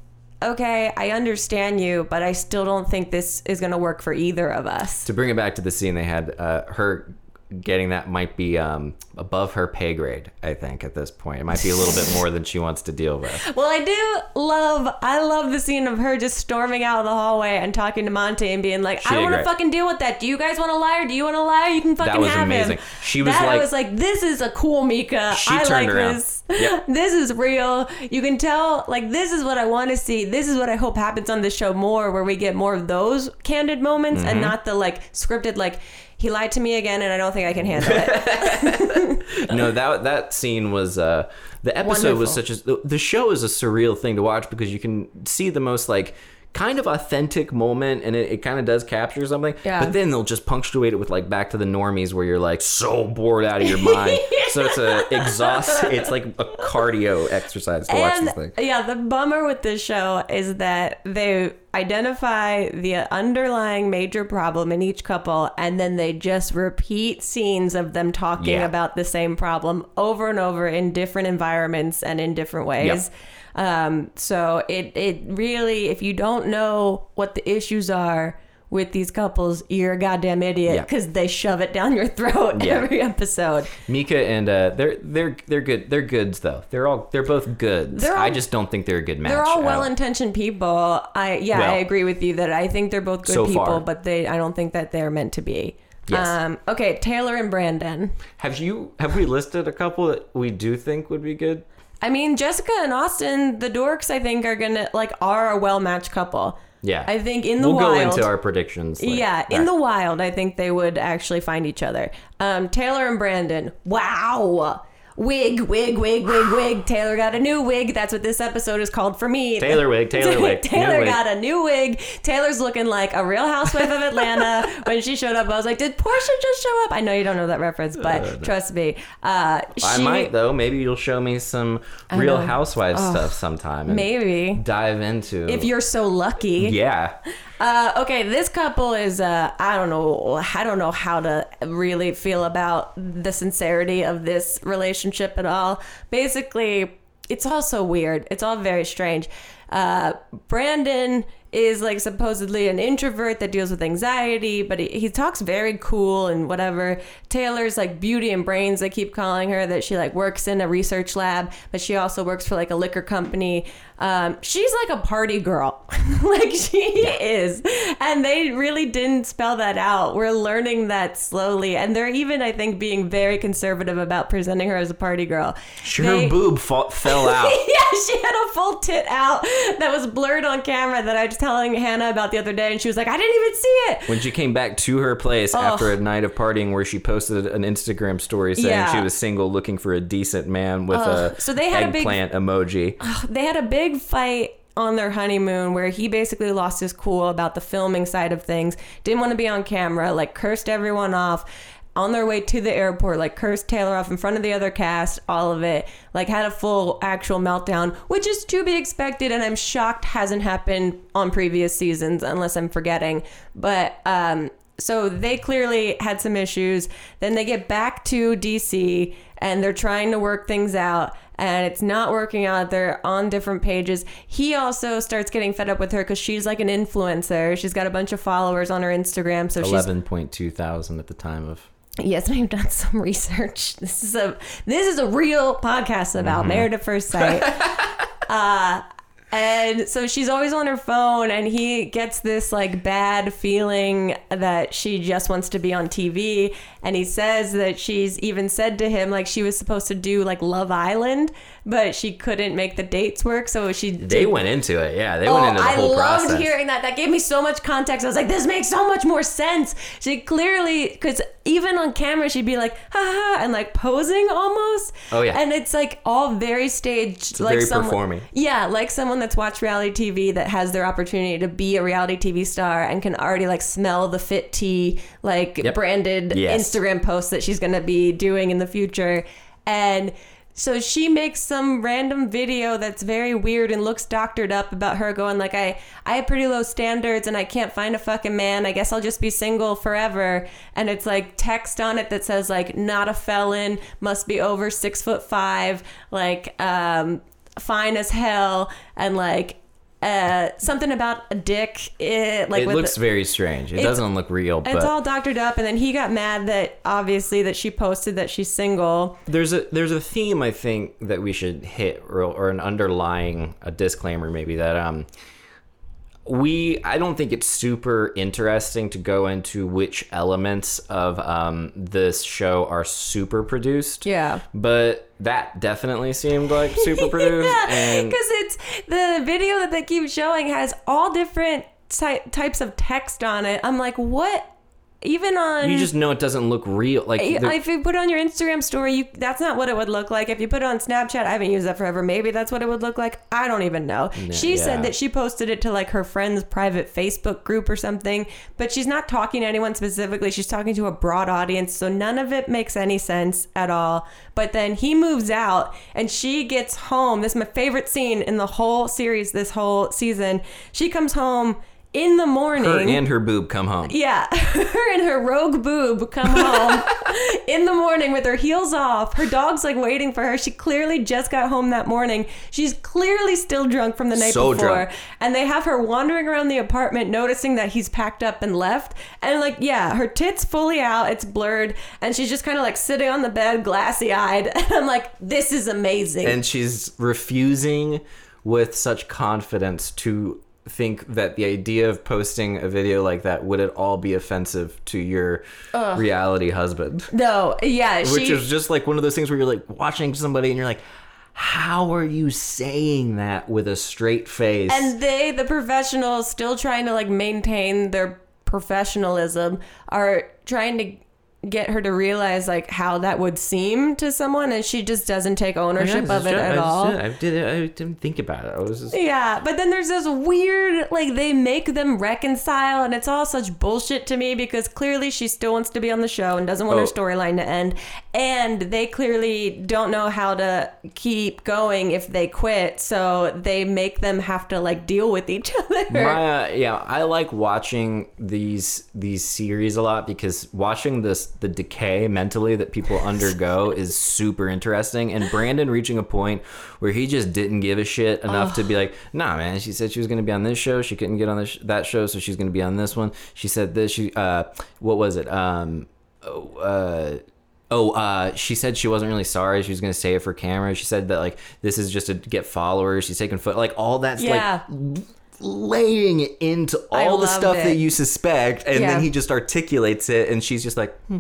okay, I understand you, but I still don't think this is going to work for either of us. to bring it back to the scene they had, uh, her getting that might be um, above her pay grade. I think at this point, it might be a little bit more than she wants to deal with. Well, I do love, I love the scene of her just storming out of the hallway and talking to Monty and being like, She I don't want to fucking deal with that. Do you guys want to lie or Do you want a liar? You can fucking was have amazing. him. She was that, I like- was like, this is a cool Mika. I like around. this. Yep. This is real. You can tell, like, this is what I want to see. This is what I hope happens on this show more, where we get more of those candid moments Mm-hmm. and not the like scripted, like, he lied to me again and I don't think I can handle it. no, that that scene was uh, the episode was such a the show is a surreal thing to watch because you can see the most like kind of authentic moment and it, it kind of does capture something Yeah. but then they'll just punctuate it with like back to the normies where you're like so bored out of your mind so it's a exhaust it's like a cardio exercise to watch this thing yeah, the bummer with this show is that they identify the underlying major problem in each couple and then they just repeat scenes of them talking Yeah. about the same problem over and over in different environments and in different ways. Um, so it it really if you don't know what the issues are with these couples, you're a goddamn idiot Yeah. because they shove it down your throat Yeah. every episode. Mika and uh, they're they're they're good. They're goods though. They're all they're both goods. They're all- I just don't think they're a good match. They're all well-intentioned people. I yeah, Well, I agree with you that I think they're both good so people, far. but they I don't think that they're meant to be. Yes. Um, okay, Taylor and Brandon. Have you have we listed a couple that we do think would be good? I mean, Jessica and Austin, the dorks, I think are gonna like are a well-matched couple. Yeah. I think in the we'll wild. go into our predictions. later. yeah, in the wild, I think they would actually find each other. Um, Taylor and Brandon. Wow. Wig, wig, wig, wig, wig. Taylor got a new wig. That's what this episode is called for me. Taylor wig, Taylor wig, Taylor new wig. got a new wig. Taylor's looking like a real housewife of Atlanta. when she showed up, I was like, did Portia just show up? I know you don't know that reference, but trust me. Uh, I she- might though. Maybe you'll show me some Real know. Housewives stuff sometime. and Maybe. dive into. If you're so lucky. yeah, Uh, okay, this couple is uh, I don't know I don't know how to really feel about the sincerity of this relationship at all. Basically, it's all so weird. It's all very strange. Uh, Brandon is like supposedly an introvert that deals with anxiety, but he, he talks very cool and whatever. Taylor's like beauty and brains. They keep calling her that she like works in a research lab, but she also works for like a liquor company. Um, she's like a party girl, like she is, and they really didn't spell that out. We're learning that slowly, and they're even, I think, being very conservative about presenting her as a party girl. her They- boob fa- fell out. yeah, she had a full tit out that was blurred on camera that I was telling Hannah about the other day, and she was like, I didn't even see it. When she came back to her place after a night of partying, where she posted an Instagram story saying Yeah. she was single, looking for a decent man with Ugh. a So they had a big- eggplant emoji. They had a big fight on their honeymoon where he basically lost his cool about the filming side of things, didn't want to be on camera, like cursed everyone off. On their way to the airport, like cursed Taylor off in front of the other cast, all of it, like had a full actual meltdown, which is to be expected, and I'm shocked hasn't happened on previous seasons, unless I'm forgetting. But um, so they clearly had some issues. Then they get back to DC and they're trying to work things out and it's not working out. They're on different pages. He also starts getting fed up with her because she's like an influencer. She's got a bunch of followers on her Instagram. So she's Eleven point two thousand at the time of. Yes, we've done some research. This is a this is a real podcast about Mm-hmm. married at first sight. uh, and so she's always on her phone, and he gets this like bad feeling that she just wants to be on TV. And he says that she's even said to him like she was supposed to do like Love Island but she couldn't make the dates work, so she They did- went into it. Yeah, they Oh, went into the I whole loved hearing that. That gave me so much context. I was like, this makes so much more sense. She clearly, because even on camera, she'd be like, ha ha, ha," and like posing almost. Oh, yeah. And it's like all very staged, like very someone, performing. Yeah, like someone that's watched reality TV that has their opportunity to be a reality TV star and can already like smell the fit tea, like Yep. branded Yes. Instagram posts that she's gonna be doing in the future, and. So she makes some random video that's very weird and looks doctored up about her going like I I have pretty low standards and I can't find a fucking man. I guess I'll just be single forever. And it's like text on it that says like not a felon, must be over six foot five, like um fine as hell and like uh something about a dick it like it looks the- very strange. It doesn't look real, but it's all doctored up and then he got mad that obviously that she posted that she's single there's a there's a theme I think that we should hit or, or an underlying a disclaimer maybe that um we I don't think it's super interesting to go into which elements of um this show are super produced. Yeah. But that definitely seemed like super produced yeah, because it's the video that they keep showing has all different ty- types of text on it. I'm like, what? Even on you just know it doesn't look real like if you put it on your Instagram story, you that's not what it would look like. If you put it on Snapchat, I haven't used that forever. Maybe that's what it would look like. I don't even know. she yeah. said that she posted it to like her friend's private Facebook group or something, but she's not talking to anyone specifically. She's talking to a broad audience, so none of it makes any sense at all. But then he moves out and she gets home. This is my favorite scene in the whole series, this whole season. She comes home in the morning. her and her boob come home. Yeah, her and her rogue boob come home in the morning with her heels off. Her dog's like waiting for her. She clearly just got home that morning. She's clearly still drunk from the night So before. drunk. And they have her wandering around the apartment, noticing that he's packed up and left. And like, yeah, her tits fully out. It's blurred, and she's just kind of like sitting on the bed, glassy eyed. And I'm like, this is amazing. and she's refusing with such confidence to think that the idea of posting a video like that would at all be offensive to your reality husband? No, yeah, which she, is just like one of those things where you're like watching somebody and you're like how are you saying that with a straight face? And they the professionals still trying to like maintain their professionalism are trying to get her to realize like how that would seem to someone and she just doesn't take ownership of it I at just- all I did it. I didn't think about it. I was just yeah, but then there's this weird, like, they make them reconcile, and it's all such bullshit to me because clearly she still wants to be on the show and doesn't want her Oh. storyline to end. And they clearly don't know how to keep going if they quit, so they make them have to, like, deal with each other. My, uh, yeah, I like watching these these series a lot because watching this the decay mentally that people undergo is super interesting. And Brandon reaching a point where he just didn't give a shit enough to be like, nah, man. She said she was going to be on this show. She couldn't get on this that show, so she's going to be on this one. She said this. She uh, what was it? Um, oh, uh. Oh, uh, she said she wasn't really sorry. She was gonna say it for camera. She said that like this is just to get followers. She's taking foot like all that's Yeah. like laying it into all the stuff it. that you suspect, and Yeah. then he just articulates it, and she's just like, hmm,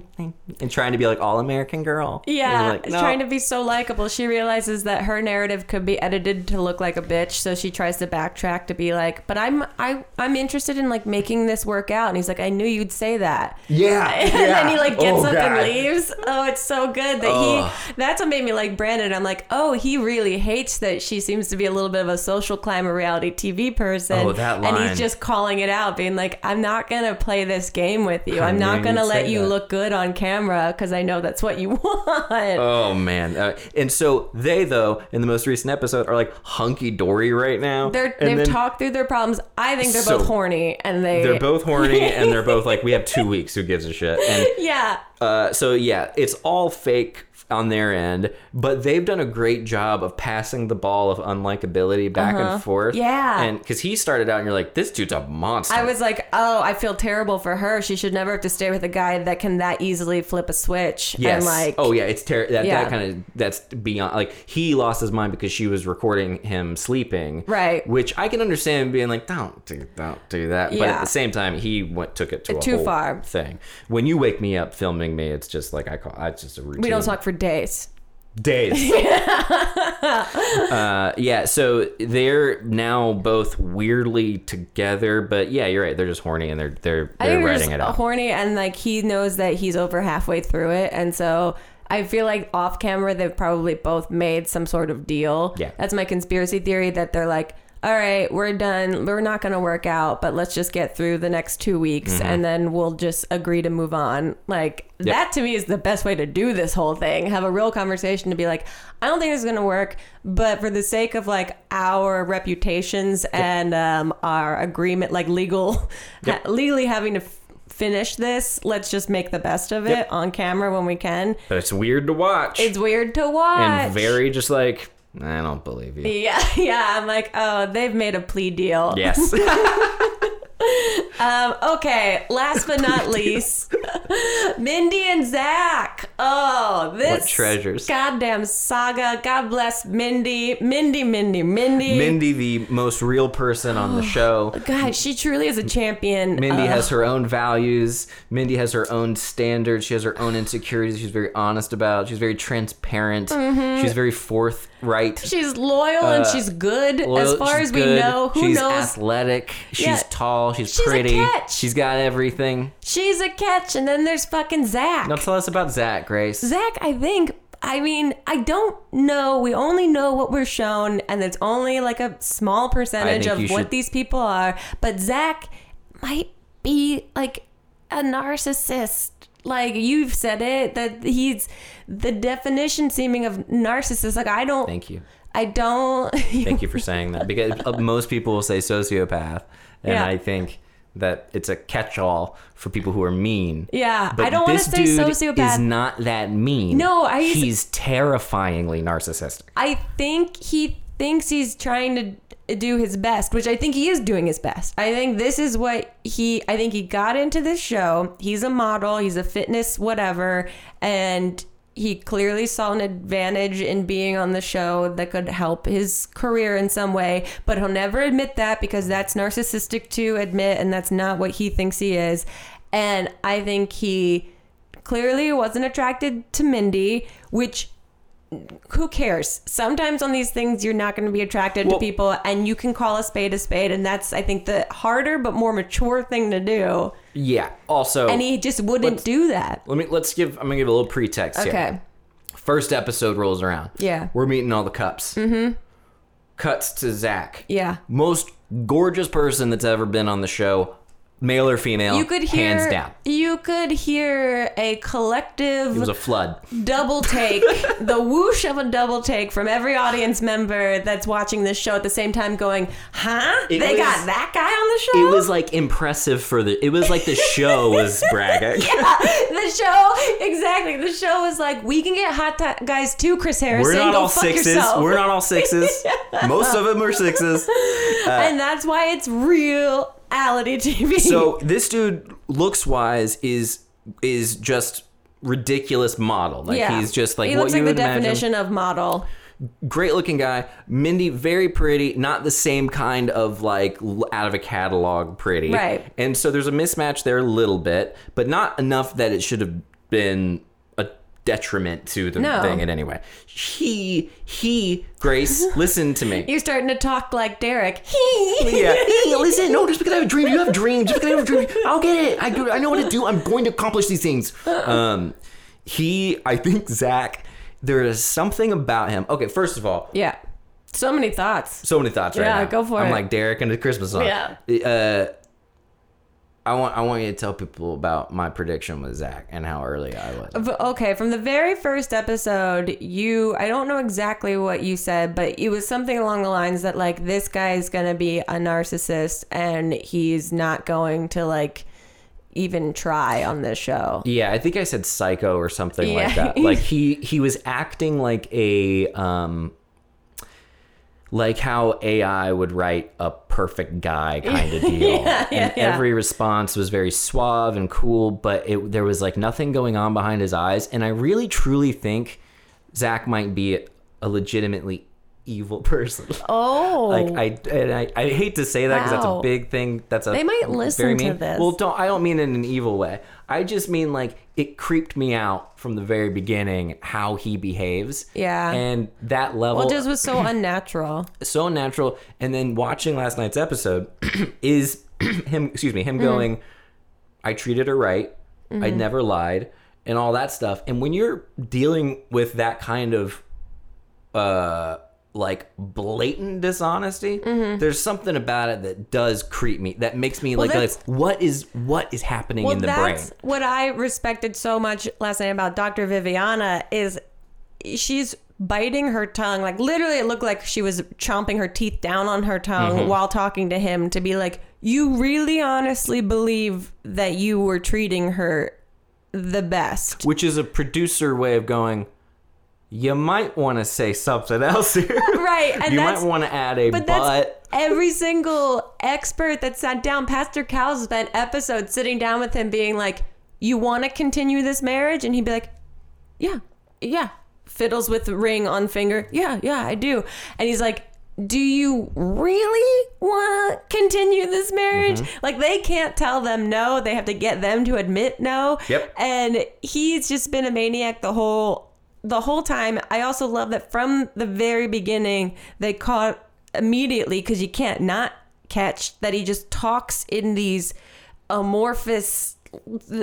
and trying to be like all American girl. Yeah, like, no. trying to be so likable. She realizes that her narrative could be edited to look like a bitch, so she tries to backtrack to be like, "But I'm I I'm interested in like making this work out." And he's like, "I knew you'd say that." yeah, and then he like gets Oh, up and leaves. Oh, it's so good that Ugh. he. That's what made me like Brandon. I'm like, oh, he really hates that she seems to be a little bit of a social climber reality TV person. Oh, that And he's just calling it out, being like, I'm not gonna play this game with you. I'm not gonna let you that." look good on camera because I know that's what you want. Oh man! Uh, and so they though in the most recent episode are like hunky dory right now. They're, and they've then talked through their problems. I think they're So- both horny, and they They're both horny, and they're both like, we have two weeks. Who gives a shit? And yeah. Uh, so yeah, it's all fake on their end, but they've done a great job of passing the ball of unlikability back and forth. Uh-huh. Yeah. and because he started out, and you're like, this dude's a monster. I was like, oh, I feel terrible for her. She should never have to stay with a guy that can that easily flip a switch. Yes. And like, oh yeah, it's ter- that Yeah. that kind of that's beyond like he lost his mind because she was recording him sleeping. Right. Which I can understand being like, don't do don't do that. Yeah. But at the same time, he went took it to a Too far. thing. When you wake me up filming me, it's just like I call. I just a routine. we don't talk for days. days. uh, yeah, so they're now both weirdly together, but yeah, you're right. They're just horny and they're they're they're writing just it out. horny, and like he knows that he's over halfway through it, and so I feel like off camera they've probably both made some sort of deal. Yeah. that's my conspiracy theory that they're like, all right, we're done. We're not going to work out, but let's just get through the next two weeks, Mm-hmm. and then we'll just agree to move on. Like that to me is the best way to do this whole thing. Have a real conversation to be like, I don't think this is going to work, but for the sake of like our reputations and um, our agreement, like legal, Yep. legally having to f- finish this, let's just make the best of it Yep. on camera when we can. But it's weird to watch. It's weird to watch. and very just like I don't believe you. Yeah, yeah. I'm like, oh, they've made a plea deal. Yes. Um, okay, last but not least, Mindy and Zach. Oh, this What treasures. Goddamn saga. God bless Mindy. Mindy, Mindy, Mindy. Mindy, the most real person on the show. God, she truly is a champion. Mindy Uh, has her own values. Mindy has her own standards. She has her own insecurities. She's very honest about. She's very transparent. Mm-hmm. She's very forthright. She's loyal and Uh, she's good. Loyal, as far as we good, know, who she's knows? athletic. She's Yeah. tall. She's, She's a pretty. catch. She's got everything. She's a catch. And then there's fucking Zach. Now tell us about Zach, Grace. Zach, I think. I mean, I don't know. We only know what we're shown, and it's only like a small percentage of what should- these people are. But Zach might be like a narcissist. Like you've said it, that he's the definition seeming of narcissist. Like I don't. Thank you. I don't. Thank you for saying that because uh, most people will say sociopath, and Yeah. I think that it's a catch-all for people who are mean. yeah, But I don't want to say dude sociopath. is not that mean. No, I- He's terrifyingly narcissistic. I think he thinks he's trying to do his best, which I think he is doing his best. I think this is what he I think he got into this show. He's a model, he's a fitness whatever, and he clearly saw an advantage in being on the show that could help his career in some way, but he'll never admit that because that's narcissistic to admit and that's not what he thinks he is. And I think he clearly wasn't attracted to Mindy, which who cares? Sometimes on these things, you're not going to be attracted Well- to people, and you can call a spade a spade, and that's I think the harder but more mature thing to do. Yeah. Also, And he just wouldn't do that. let me let's give. I'm gonna give a little pretext here. Okay. First episode rolls around. Yeah. We're meeting all the cups. Mm-hmm. Cuts to Zach. Yeah. Most gorgeous person that's ever been on the show, male or female. You could hear hands down. You could hear a collective It was a flood. double take, the whoosh of a double take from every audience member that's watching this show at the same time, going, "Huh? It they was- got that guy on the show." It was like impressive for the. It was like the show was bragging. yeah, the show exactly. The show was like, we can get hot ta- guys too, Chris Harrison. We're not Go all sixes. yourself. We're not all sixes. Most of them are sixes. and that's why it's reality TV. So this dude, looks wise, is is just ridiculous model. Like yeah, he's just like he what looks you like the would imagine. definition of model. Great looking guy. Mindy, very pretty. Not the same kind of like out of a catalog pretty. Right. And so there's a mismatch there a little bit, but not enough that it should have been detriment to the No. thing in any way. He he Grace, listen to me. You're starting to talk like Derek. He, Yeah. Listen, no, just because I have a dream, you have a dream. Just because I have a dream, I'll get it. I, do, I know what to do. I'm going to accomplish these things. Um, he, I think Zach, there is something about him. Okay, first of all, yeah. So many thoughts. so many thoughts right Yeah, now. go for it. I'm like Derek and the Christmas song. Yeah. Uh, I want I want you to tell people about my prediction with Zach and how early I was. Okay, from the very first episode, you I don't know exactly what you said, but it was something along the lines that like this guy is going to be a narcissist and he's not going to like even try on this show. Yeah, I think I said psycho or something like that. Like he he was acting like a um like how AI would write a perfect guy kind of deal. Yeah, yeah, and yeah. every response was very suave and cool, but it there was like nothing going on behind his eyes. And I really truly think Zach might be a legitimately evil person. Oh, Like I and I, I hate to say that because that's a big thing. That's a They might listen very to mean. this. Well, don't I don't mean in an evil way. I just mean like it creeped me out from the very beginning how he behaves. Yeah. and that level well, just was so unnatural. so natural. And then watching last night's episode is him. Excuse me, him Mm-hmm. going. I treated her right. I never lied, and all that stuff. And when you're dealing with that kind of, uh, like blatant dishonesty, there's something about it that does creep me. That makes me like, like, what is what is happening Well, in the brain? what I respected so much last night about Dr. Viviana is she's biting her tongue. Like literally it looked like she was chomping her teeth down on her tongue Mm-hmm. while talking to him to be like, "You really honestly believe that you were treating her the best." Which is a producer way of going. You might want to say something else here. Right. And you might want to add a But but. that's every single expert that sat down. Pastor Cal spent episodes sitting down with him, being like, "You want to continue this marriage?" And he'd be like, "Yeah, yeah." Fiddles with ring on finger. Yeah, yeah, I do. And he's like, "Do you really want to continue this marriage?" Mm-hmm. Like they can't tell them no. They have to get them to admit no. Yep. And he's just been a maniac the whole the whole time. I also love that from the very beginning they caught immediately because you can't not catch that he just talks in these amorphous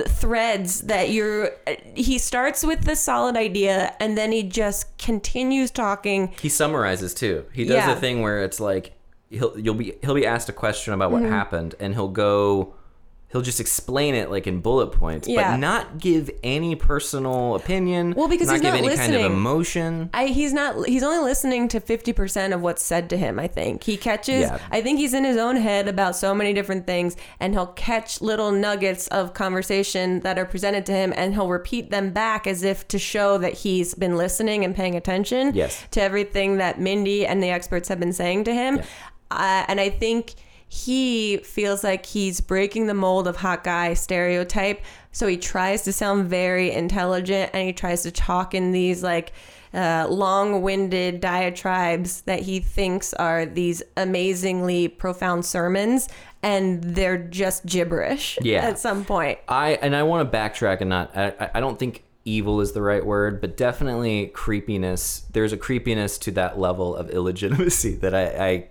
threads that you're he starts with the solid idea and then he just continues talking he summarizes too. He does Yeah. a thing where it's like he'll you'll be he'll be asked a question about Mm-hmm. what happened and he'll go he'll just explain it like in bullet points Yeah. but not give any personal opinion Well, because not he's give not any kind of emotion I, he's not he's only listening to 50% of what's said to him i think he catches Yeah. i think he's in his own head about so many different things and he'll catch little nuggets of conversation that are presented to him and he'll repeat them back as if to show that he's been listening and paying attention Yes. to everything that mindy and the experts have been saying to him uh, and i think he feels like he's breaking the mold of hot guy stereotype so he tries to sound very intelligent and he tries to talk in these like uh, long-winded diatribes that he thinks are these amazingly profound sermons and they're just gibberish Yeah. at some point I and I want to backtrack and not I- I don't think evil is the right word but definitely creepiness there's a creepiness to that level of illegitimacy that I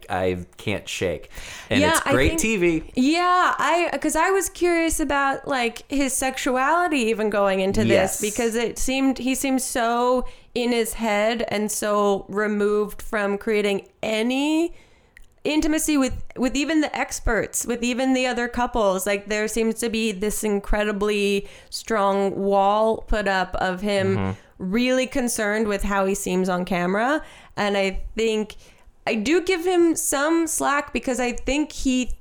I, I can't shake and Yeah, it's great think- TV Yeah, I because I was curious about like his sexuality even going into Yes. this because it seemed he seemed so in his head and so removed from creating any intimacy with with even the experts with even the other couples. Like there seems to be this incredibly strong wall put up of him mm-hmm. really concerned with how he seems on camera. And i think i do give him some slack because i think he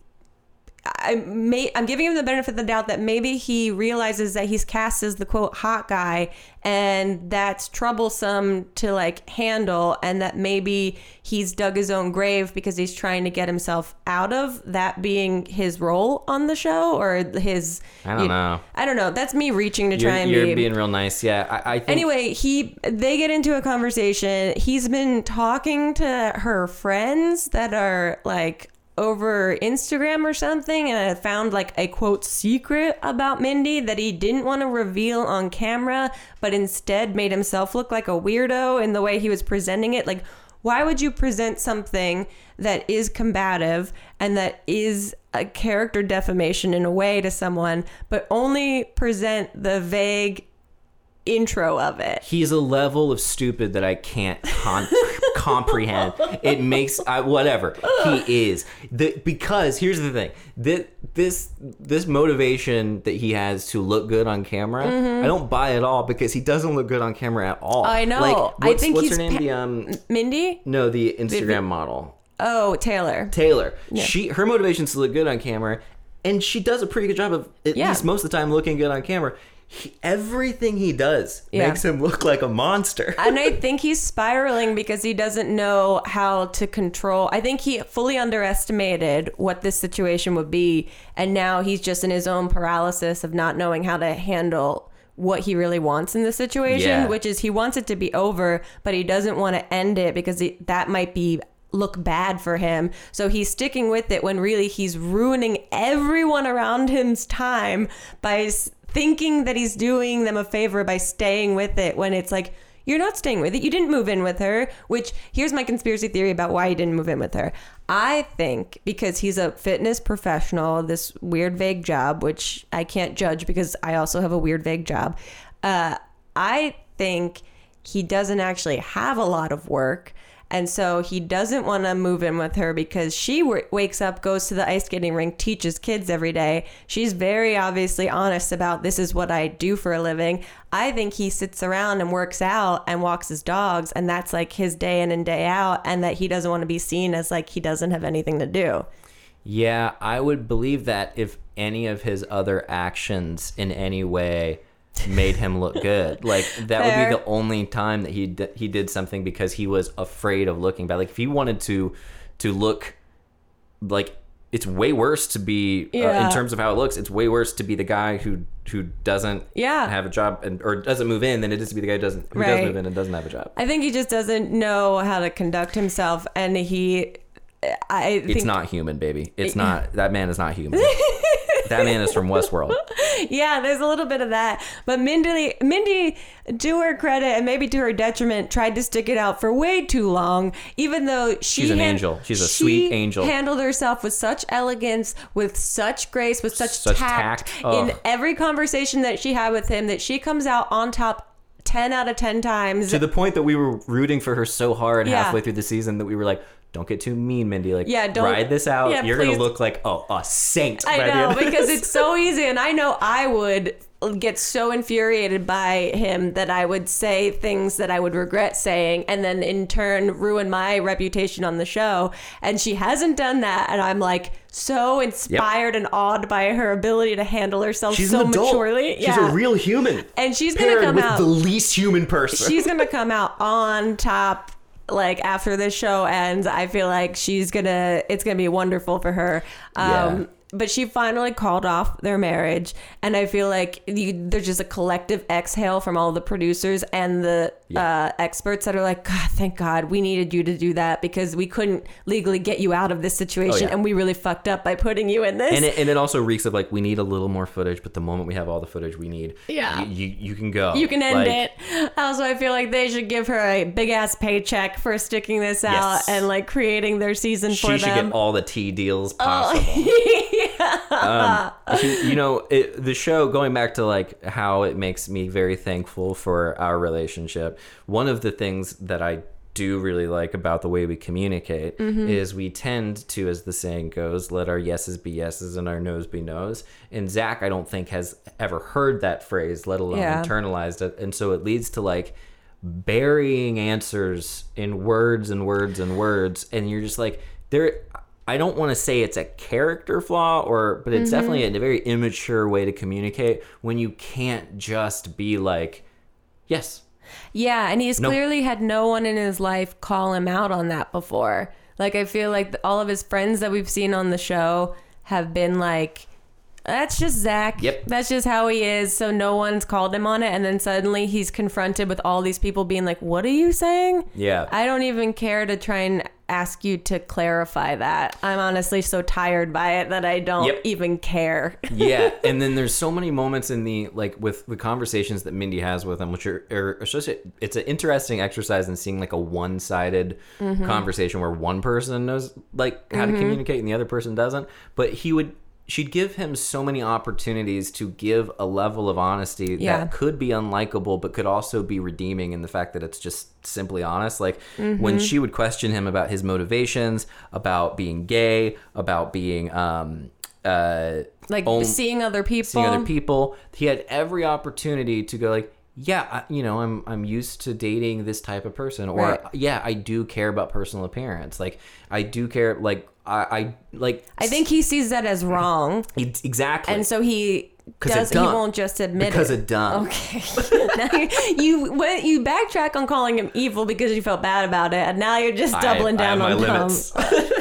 I may I'm giving him the benefit of the doubt that maybe he realizes that he's cast as the quote hot guy and that's troublesome to like handle and that maybe he's dug his own grave because he's trying to get himself out of that being his role on the show or his I don't you- know. I don't know. That's me reaching to you're, try and you're be being real nice yeah I, I think Anyway, he they get into a conversation. He's been talking to her friends that are like over Instagram or something and I found like a quote secret about Mindy that he didn't want to reveal on camera, but instead made himself look like a weirdo in the way he was presenting it. Like why would you present something that is combative and that is a character defamation in a way to someone, but only present the vague intro of it. he's a level of stupid that I can't con- comprehend. It makes I, whatever he is the because here's the thing that this this motivation that he has to look good on camera, I don't buy it all because he doesn't look good on camera at all. Mm-hmm. I know. Like, I think what's he's her name? pa- the um Mindy? no the Instagram model Oh, Taylor. Taylor. She her motivation is to look good on camera, and she does a pretty good job of at Yeah. least most of the time looking good on camera. He, everything he does Yeah. makes him look like a monster. and I think he's spiraling because he doesn't know how to control. I think he fully underestimated what this situation would be, and now he's just in his own paralysis of not knowing how to handle what he really wants in the situation, Yeah. which is he wants it to be over, but he doesn't want to end it because he, that might be look bad for him. So he's sticking with it when really he's ruining everyone around him's time by thinking that he's doing them a favor by staying with it when it's like you're not staying with it. You didn't move in with her, which here's my conspiracy theory about why he didn't move in with her. I think because he's a fitness professional, this weird vague job, which I can't judge because I also have a weird vague job. Uh, I think he doesn't actually have a lot of work. And so he doesn't want to move in with her because she w- wakes up, goes to the ice skating rink, teaches kids every day. She's very obviously honest about this is what I do for a living. I think he sits around and works out and walks his dogs, and that's like his day in and day out, and that he doesn't want to be seen as like he doesn't have anything to do. Yeah, I would believe that if any of his other actions in any way made him look good. Like that would be the only time that he d- he did something because he was afraid of looking bad. Like if he wanted to to look like it's way worse to be uh, in terms of how it looks. It's way worse to be the guy who who doesn't Yeah. have a job and or doesn't move in than it is to be the guy who doesn't who does move in and doesn't have a job. I think he just doesn't know how to conduct himself, and he. I think It's not human, baby. It's not. That man is not human. that man is from Westworld. yeah, there's a little bit of that. But Mindy, Mindy, to her credit and maybe to her detriment, tried to stick it out for way too long. Even though she She's an han- angel. She's a she sweet angel. She handled herself with such elegance, with such grace, with such, Such tact, tact. in every conversation that she had with him. That she comes out on top. 10 out of 10 times. to the point that we were rooting for her so hard Yeah. halfway through the season that we were like, "Don't get too mean, Mindy. Like, Yeah, don't- ride this out. yeah, You're please. gonna look like oh a saint." I know because it's so easy, and I know I would get so infuriated by him that I would say things that I would regret saying, and then in turn ruin my reputation on the show. And she hasn't done that, and I'm like so inspired and awed by her ability to handle herself she's so maturely. She's a real human. and she's gonna come with out. the least human person. she's gonna come out on top like after this show ends i feel like she's gonna it's gonna be wonderful for her um. But she finally called off their marriage and i feel like you, there's just a collective exhale from all the producers and the uh, experts that are like god thank god we needed you to do that because we couldn't legally get you out of this situation Oh, yeah. and we really fucked up by putting you in this and it, and it also reeks of like we need a little more footage, but the moment we have all the footage we need, Yeah. you you, can go. You can end Like, it. Also, I feel like they should give her a big ass paycheck for sticking this out Yes. and like creating their season for her. She should them. get all the tea deals Oh, possible. um, you, you know, it, the show going back to like how it makes me very thankful for our relationship. One of the things that I do really like about the way we communicate Mm-hmm. is we tend to, as the saying goes, let our yeses be yeses and our nos be nos. And Zach, I don't think has ever heard that phrase, let alone Yeah. internalized it, and so it leads to like burying answers in words and words and words and you're just like there I don't want to say it's a character flaw or but it's mm-hmm. definitely a very immature way to communicate when you can't just be like yes yeah, and he's No. clearly had no one in his life call him out on that before. Like, I feel like all of his friends that we've seen on the show have been like, that's just Zach. Yep. That's just how he is. So no one's called him on it. And then suddenly he's confronted with all these people being like, what are you saying? yeah I don't even care to try and ask you to clarify that. I'm honestly so tired by it that I don't Yep. even care. yeah and then there's so many moments in the like with the conversations that mindy has with him which are, are it's an interesting exercise in seeing like a one-sided mm-hmm. conversation where one person knows like how to mm-hmm. communicate and the other person doesn't but he would she'd give him so many opportunities to give a level of honesty Yeah. that could be unlikable but could also be redeeming in the fact that it's just simply honest like Mm-hmm. when she would question him about his motivations about being gay about being um uh Like own- seeing other people. seeing other people. He had every opportunity to go like, yeah, I, you know, I'm I'm used to dating this type of person, or Right. yeah, I do care about personal appearance. Like I do care. Like I, I like. I think he sees that as wrong. it, exactly. And so he does he won't just admit because it. Because of dumb. Okay. you, you went you backtrack on calling him evil because you felt bad about it, and now you're just I- doubling I down my on dumb.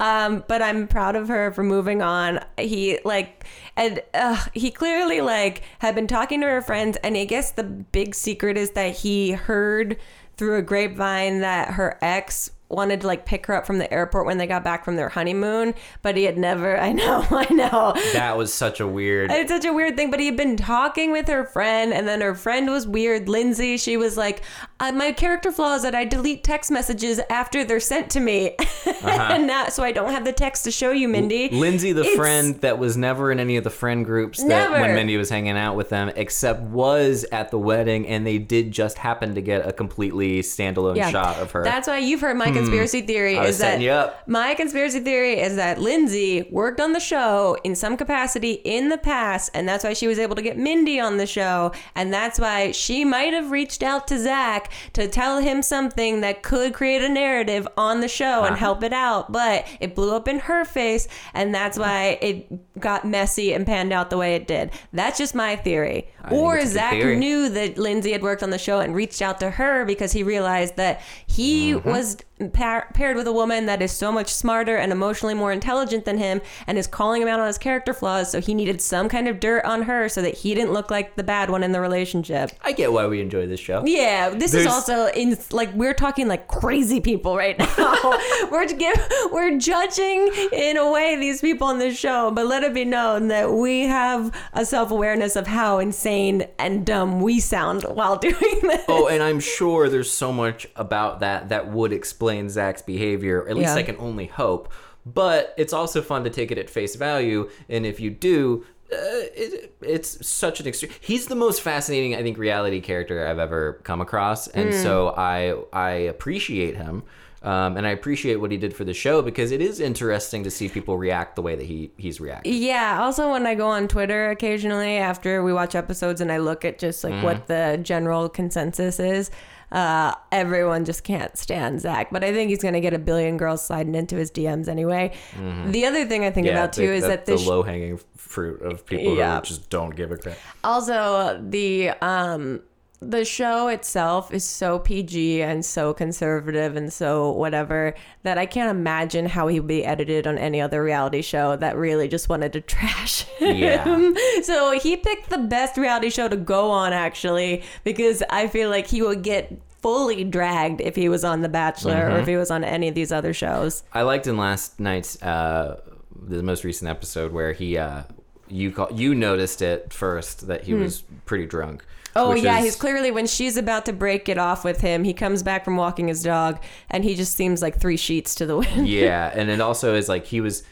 Um, but I'm proud of her for moving on. He like, and uh, he clearly like had been talking to her friends, and I guess the big secret is that he heard through a grapevine that her ex wanted to like pick her up from the airport when they got back from their honeymoon, but he had never. I know, I know. That was such a weird. It's such a weird thing, but he had been talking with her friend, and then her friend was weird. Lindsay, she was like, uh, "My character flaw is that I delete text messages after they're sent to me, and now so I don't have the text to show you, Mindy." Lindsay, the It's- friend that was never in any of the friend groups that Never. when Mindy was hanging out with them, except was at the wedding, and they did just happen to get a completely standalone shot of her. That's why you've heard my conspiracy theory I was is that you up. my conspiracy theory is that Lindsay worked on the show in some capacity in the past, and that's why she was able to get Mindy on the show, and that's why she might have reached out to Zach to tell him something that could create a narrative on the show Uh-huh. and help it out, but it blew up in her face, and that's why it got messy and panned out the way it did. That's just my theory. think Or it's a good Zach theory. knew that Lindsay had worked on the show and reached out to her because he realized that he Mm-hmm. was par- paired with a woman that is so much smarter and emotionally more intelligent than him and is calling him out on his character flaws. So he needed some kind of dirt on her so that he didn't look like the bad one in the relationship. I get why we enjoy this show. Yeah, this There's- is also in like we're talking like crazy people right now. we're to give, we're judging in a way these people on this show, but let it be known that we have a self awareness of how insane and dumb we sound while doing this. Oh, and I'm sure there's so much about that that would explain Zach's behavior. At least Yeah. I can only hope. But it's also fun to take it at face value, and if you do, uh, it, it's such an extreme. He's the most fascinating, I think, reality character I've ever come across, and Hmm. so I I appreciate him. Um, and I appreciate what he did for the show because it is interesting to see people react the way that he he's reacting. Yeah. Also, when I go on Twitter occasionally after we watch episodes and I look at just like what the general consensus is, uh, everyone just can't stand Zach. But I think he's going to get a billion girls sliding into his DMs anyway. The other thing I think about too is that the this low hanging fruit of people Yeah. who just don't give a crap. also the um the show itself is so PG and so conservative and so whatever that I can't imagine how he would be edited on any other reality show that really just wanted to trash him. Yeah. So he picked the best reality show to go on actually because I feel like he would get fully dragged if he was on The Bachelor or if he was on any of these other shows. I liked in last night's uh, the most recent episode where he uh, you call, you noticed it first that he was pretty drunk. Oh yeah, is- he's clearly when she's about to break it off with him, he comes back from walking his dog and he just seems like three sheets to the wind. yeah, and it also is like he was.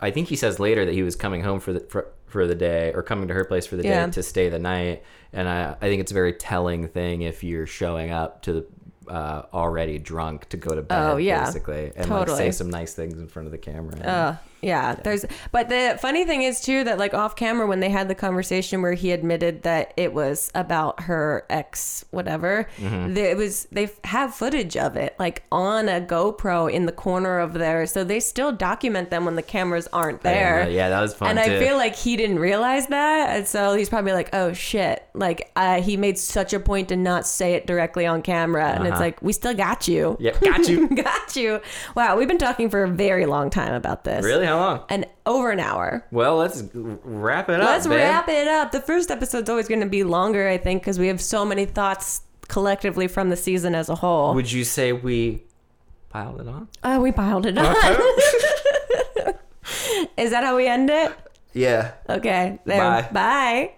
I think he says later that he was coming home for the for, for the day or coming to her place for the Yeah. day to stay the night, and I I think it's a very telling thing if you're showing up to the. Uh, already drunk to go to bed, Oh, yeah. basically, and like say some nice things in front of the camera. Uh, yeah, there's but the funny thing is too that like off camera when they had the conversation where he admitted that it was about her ex whatever Mm-hmm. it was they have footage of it like on a GoPro in the corner of there so they still document them when the cameras aren't there yeah, that was fun and too. I feel like he didn't realize that, and so he's probably like, "Oh shit!" Like uh, he made such a point to not say it directly on camera, and it's Uh-huh. like, "We still got you." Yep, got you. got you. Wow, we've been talking for a very long time about this. really, how long? And over an hour. Well, let's wrap it up. Let's babe. wrap it up. The first episode's always going to be longer, I think, because we have so many thoughts collectively from the season as a whole. Would you say we piled it on? Oh, we piled it on. Is that how we end it? Yeah. Okay. There. Bye. Bye.